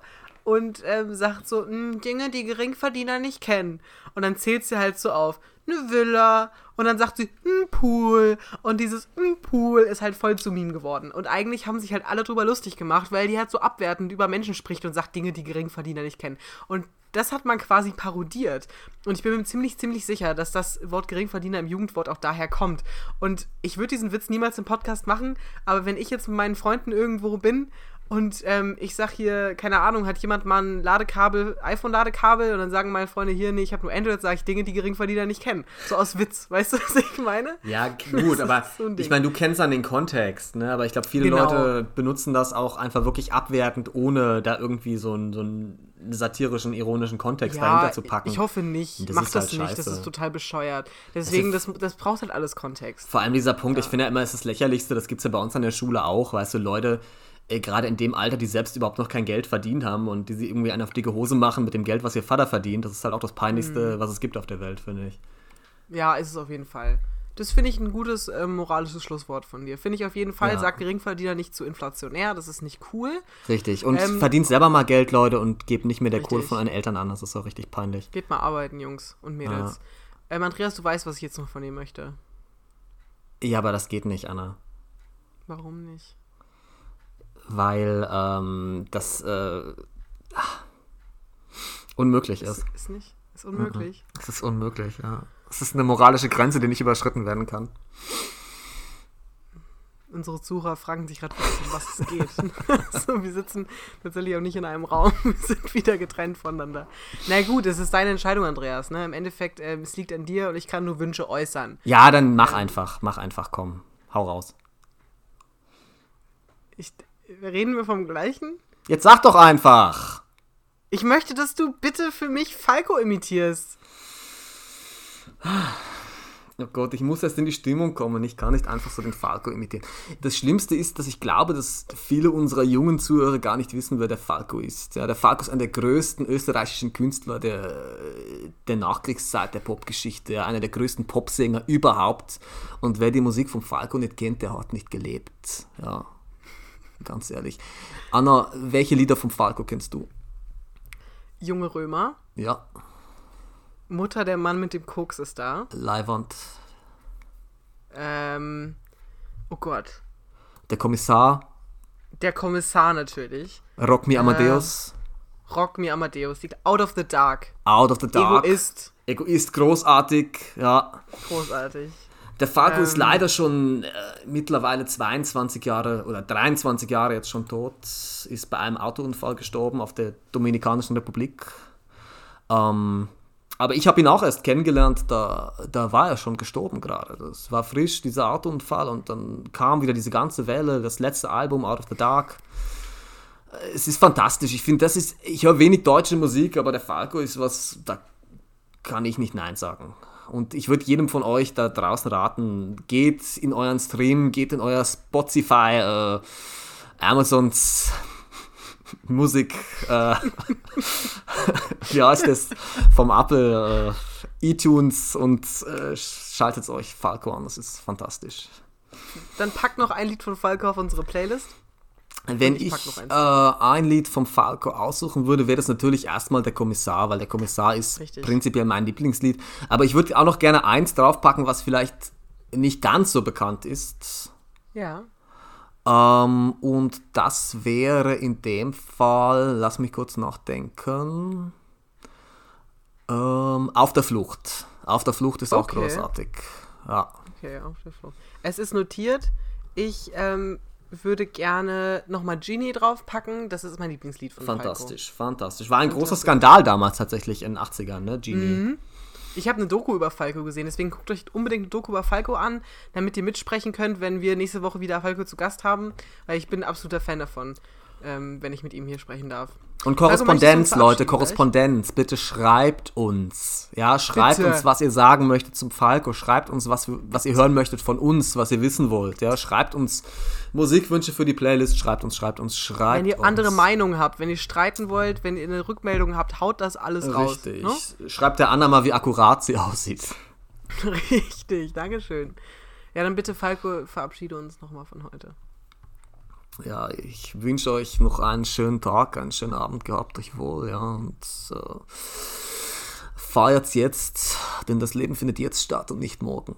und ähm, sagt so, "Hm, Dinge, die Geringverdiener nicht kennen. Und dann zählt sie halt so auf, eine Villa Und dann sagt sie, ein Pool. Und dieses ein Pool ist halt voll zu Meme geworden. Und eigentlich haben sich halt alle drüber lustig gemacht, weil die halt so abwertend über Menschen spricht und sagt Dinge, die Geringverdiener nicht kennen. Und das hat man quasi parodiert. Und ich bin mir ziemlich, ziemlich sicher, dass das Wort Geringverdiener im Jugendwort auch daher kommt. Und ich würde diesen Witz niemals im Podcast machen, aber wenn ich jetzt mit meinen Freunden irgendwo bin und ähm, ich sag hier, keine Ahnung, hat jemand mal ein Ladekabel, iPhone-Ladekabel und dann sagen meine Freunde hier, nee, ich habe nur Android, sage ich Dinge, die Geringverdiener nicht kennen. So aus Witz, <laughs> weißt du, was ich meine? Ja, gut, aber so ich meine, du kennst dann den Kontext, ne? Aber ich glaube, viele genau. Leute benutzen das auch einfach wirklich abwertend, ohne da irgendwie so einen, so einen satirischen, ironischen Kontext ja, dahinter zu packen. Ich hoffe nicht. Mach das halt nicht, scheiße. das ist total bescheuert. Deswegen, das, das braucht halt alles Kontext. Vor allem dieser Punkt, ja. ich finde ja immer, es ist das Lächerlichste, das gibt es ja bei uns an der Schule auch, weißt du, Leute, äh, gerade in dem Alter, die selbst überhaupt noch kein Geld verdient haben und die sie irgendwie eine auf dicke Hose machen mit dem Geld, was ihr Vater verdient, das ist halt auch das Peinlichste, mhm. was es gibt auf der Welt, finde ich. Ja, ist es auf jeden Fall. Das finde ich ein gutes äh, moralisches Schlusswort von dir. Finde ich auf jeden Fall. Ja. Sag Geringverdiener nicht zu inflationär, das ist nicht cool. Richtig. Und ähm, verdient selber mal Geld, Leute, und gebt nicht mehr der richtig. Kohle von euren Eltern an. Das ist auch richtig peinlich. Geht mal arbeiten, Jungs und Mädels. Ja. Ähm, Andreas, du weißt, was ich jetzt noch von dir möchte. Ja, aber das geht nicht, Anna. Warum nicht? Weil ähm, das äh, unmöglich ist. Ist, ist nicht? Ist unmöglich? Es ist unmöglich, ja. Es ist eine moralische Grenze, die nicht überschritten werden kann. Unsere Zuhörer fragen sich gerade, um was es geht. <laughs> so, wir sitzen tatsächlich auch nicht in einem Raum, <laughs> wir sind wieder getrennt voneinander. Na gut, es ist deine Entscheidung, Andreas. Ne? Im Endeffekt, äh, es liegt an dir und ich kann nur Wünsche äußern. Ja, dann mach einfach, mach einfach, komm. Hau raus. Ich, Reden wir vom gleichen? Jetzt sag doch einfach. Ich möchte, dass du bitte für mich Falco imitierst. Oh Gott, ich muss erst in die Stimmung kommen. Ich kann nicht einfach so den Falco imitieren. Das Schlimmste ist, dass ich glaube, dass viele unserer jungen Zuhörer gar nicht wissen, wer der Falco ist. Ja, der Falco ist einer der größten österreichischen Künstler der, der Nachkriegszeit der Popgeschichte. Ja, einer der größten Popsänger überhaupt. Und wer die Musik von Falco nicht kennt, der hat nicht gelebt. Ja, ganz ehrlich. Anna, welche Lieder vom Falco kennst du? Junge Römer. Ja. Mutter, der Mann mit dem Koks ist da. Leihwand. Ähm, oh Gott. Der Kommissar. Der Kommissar natürlich. Rock Me Amadeus. Äh, Rock Me Amadeus. Out of the Dark. Out of the Dark. Egoist. Egoist, großartig, ja. Großartig. Der Falco ähm, ist leider schon äh, mittlerweile 22 Jahre oder 23 Jahre jetzt schon tot, ist bei einem Autounfall gestorben auf der Dominikanischen Republik. Ähm, aber ich habe ihn auch erst kennengelernt, da, da war er schon gestorben gerade. Das war frisch, dieser Autounfall, und dann kam wieder diese ganze Welle, das letzte Album, Out of the Dark. Es ist fantastisch. Ich finde, das ist, ich höre wenig deutsche Musik, aber der Falco ist was, da kann ich nicht Nein sagen. Und ich würde jedem von euch da draußen raten, geht in euren Stream, geht in euer Spotify, äh, Amazons <laughs> Musik, äh, <laughs> wie heißt das, vom Apple, äh, iTunes und äh, schaltet euch Falco an, das ist fantastisch. Dann packt noch ein Lied von Falco auf unsere Playlist. Wenn ich, ich äh, ein Lied vom Falco aussuchen würde, wäre das natürlich erstmal der Kommissar, weil der Kommissar ist Richtig. prinzipiell mein Lieblingslied. Aber ich würde auch noch gerne eins draufpacken, was vielleicht nicht ganz so bekannt ist. Ja. Ähm, und das wäre in dem Fall, lass mich kurz nachdenken, ähm, Auf der Flucht. Auf der Flucht ist okay. auch großartig. Ja. Okay, auf der Flucht. Es ist notiert. Ich ähm, würde gerne nochmal Genie draufpacken. Das ist mein Lieblingslied von Fantastisch, Falco. fantastisch. War ein großer Skandal damals tatsächlich in den 80ern, ne? Genie. Mhm. Ich habe eine Doku über Falco gesehen, deswegen guckt euch unbedingt eine Doku über Falco an, damit ihr mitsprechen könnt, wenn wir nächste Woche wieder Falco zu Gast haben, weil ich bin ein absoluter Fan davon, ähm, wenn ich mit ihm hier sprechen darf. Und Korrespondenz, Leute, Korrespondenz, bitte schreibt uns. Ja, schreibt bitte. uns, was ihr sagen möchtet zum Falco. Schreibt uns, was, was ihr hören möchtet von uns, was ihr wissen wollt. Ja, schreibt uns Musikwünsche für die Playlist. Schreibt uns, schreibt uns, schreibt Wenn ihr uns. andere Meinungen habt, wenn ihr streiten wollt, wenn ihr eine Rückmeldung habt, haut das alles Richtig. raus. Richtig. Ne? Schreibt der Anna mal, wie akkurat sie <laughs> aussieht. Richtig, Dankeschön. Ja, dann bitte, Falco, verabschiede uns nochmal von heute ja, ich wünsche euch noch einen schönen Tag, einen schönen Abend, gehabt euch wohl, ja, und äh, feiert's jetzt, denn das Leben findet jetzt statt und nicht morgen.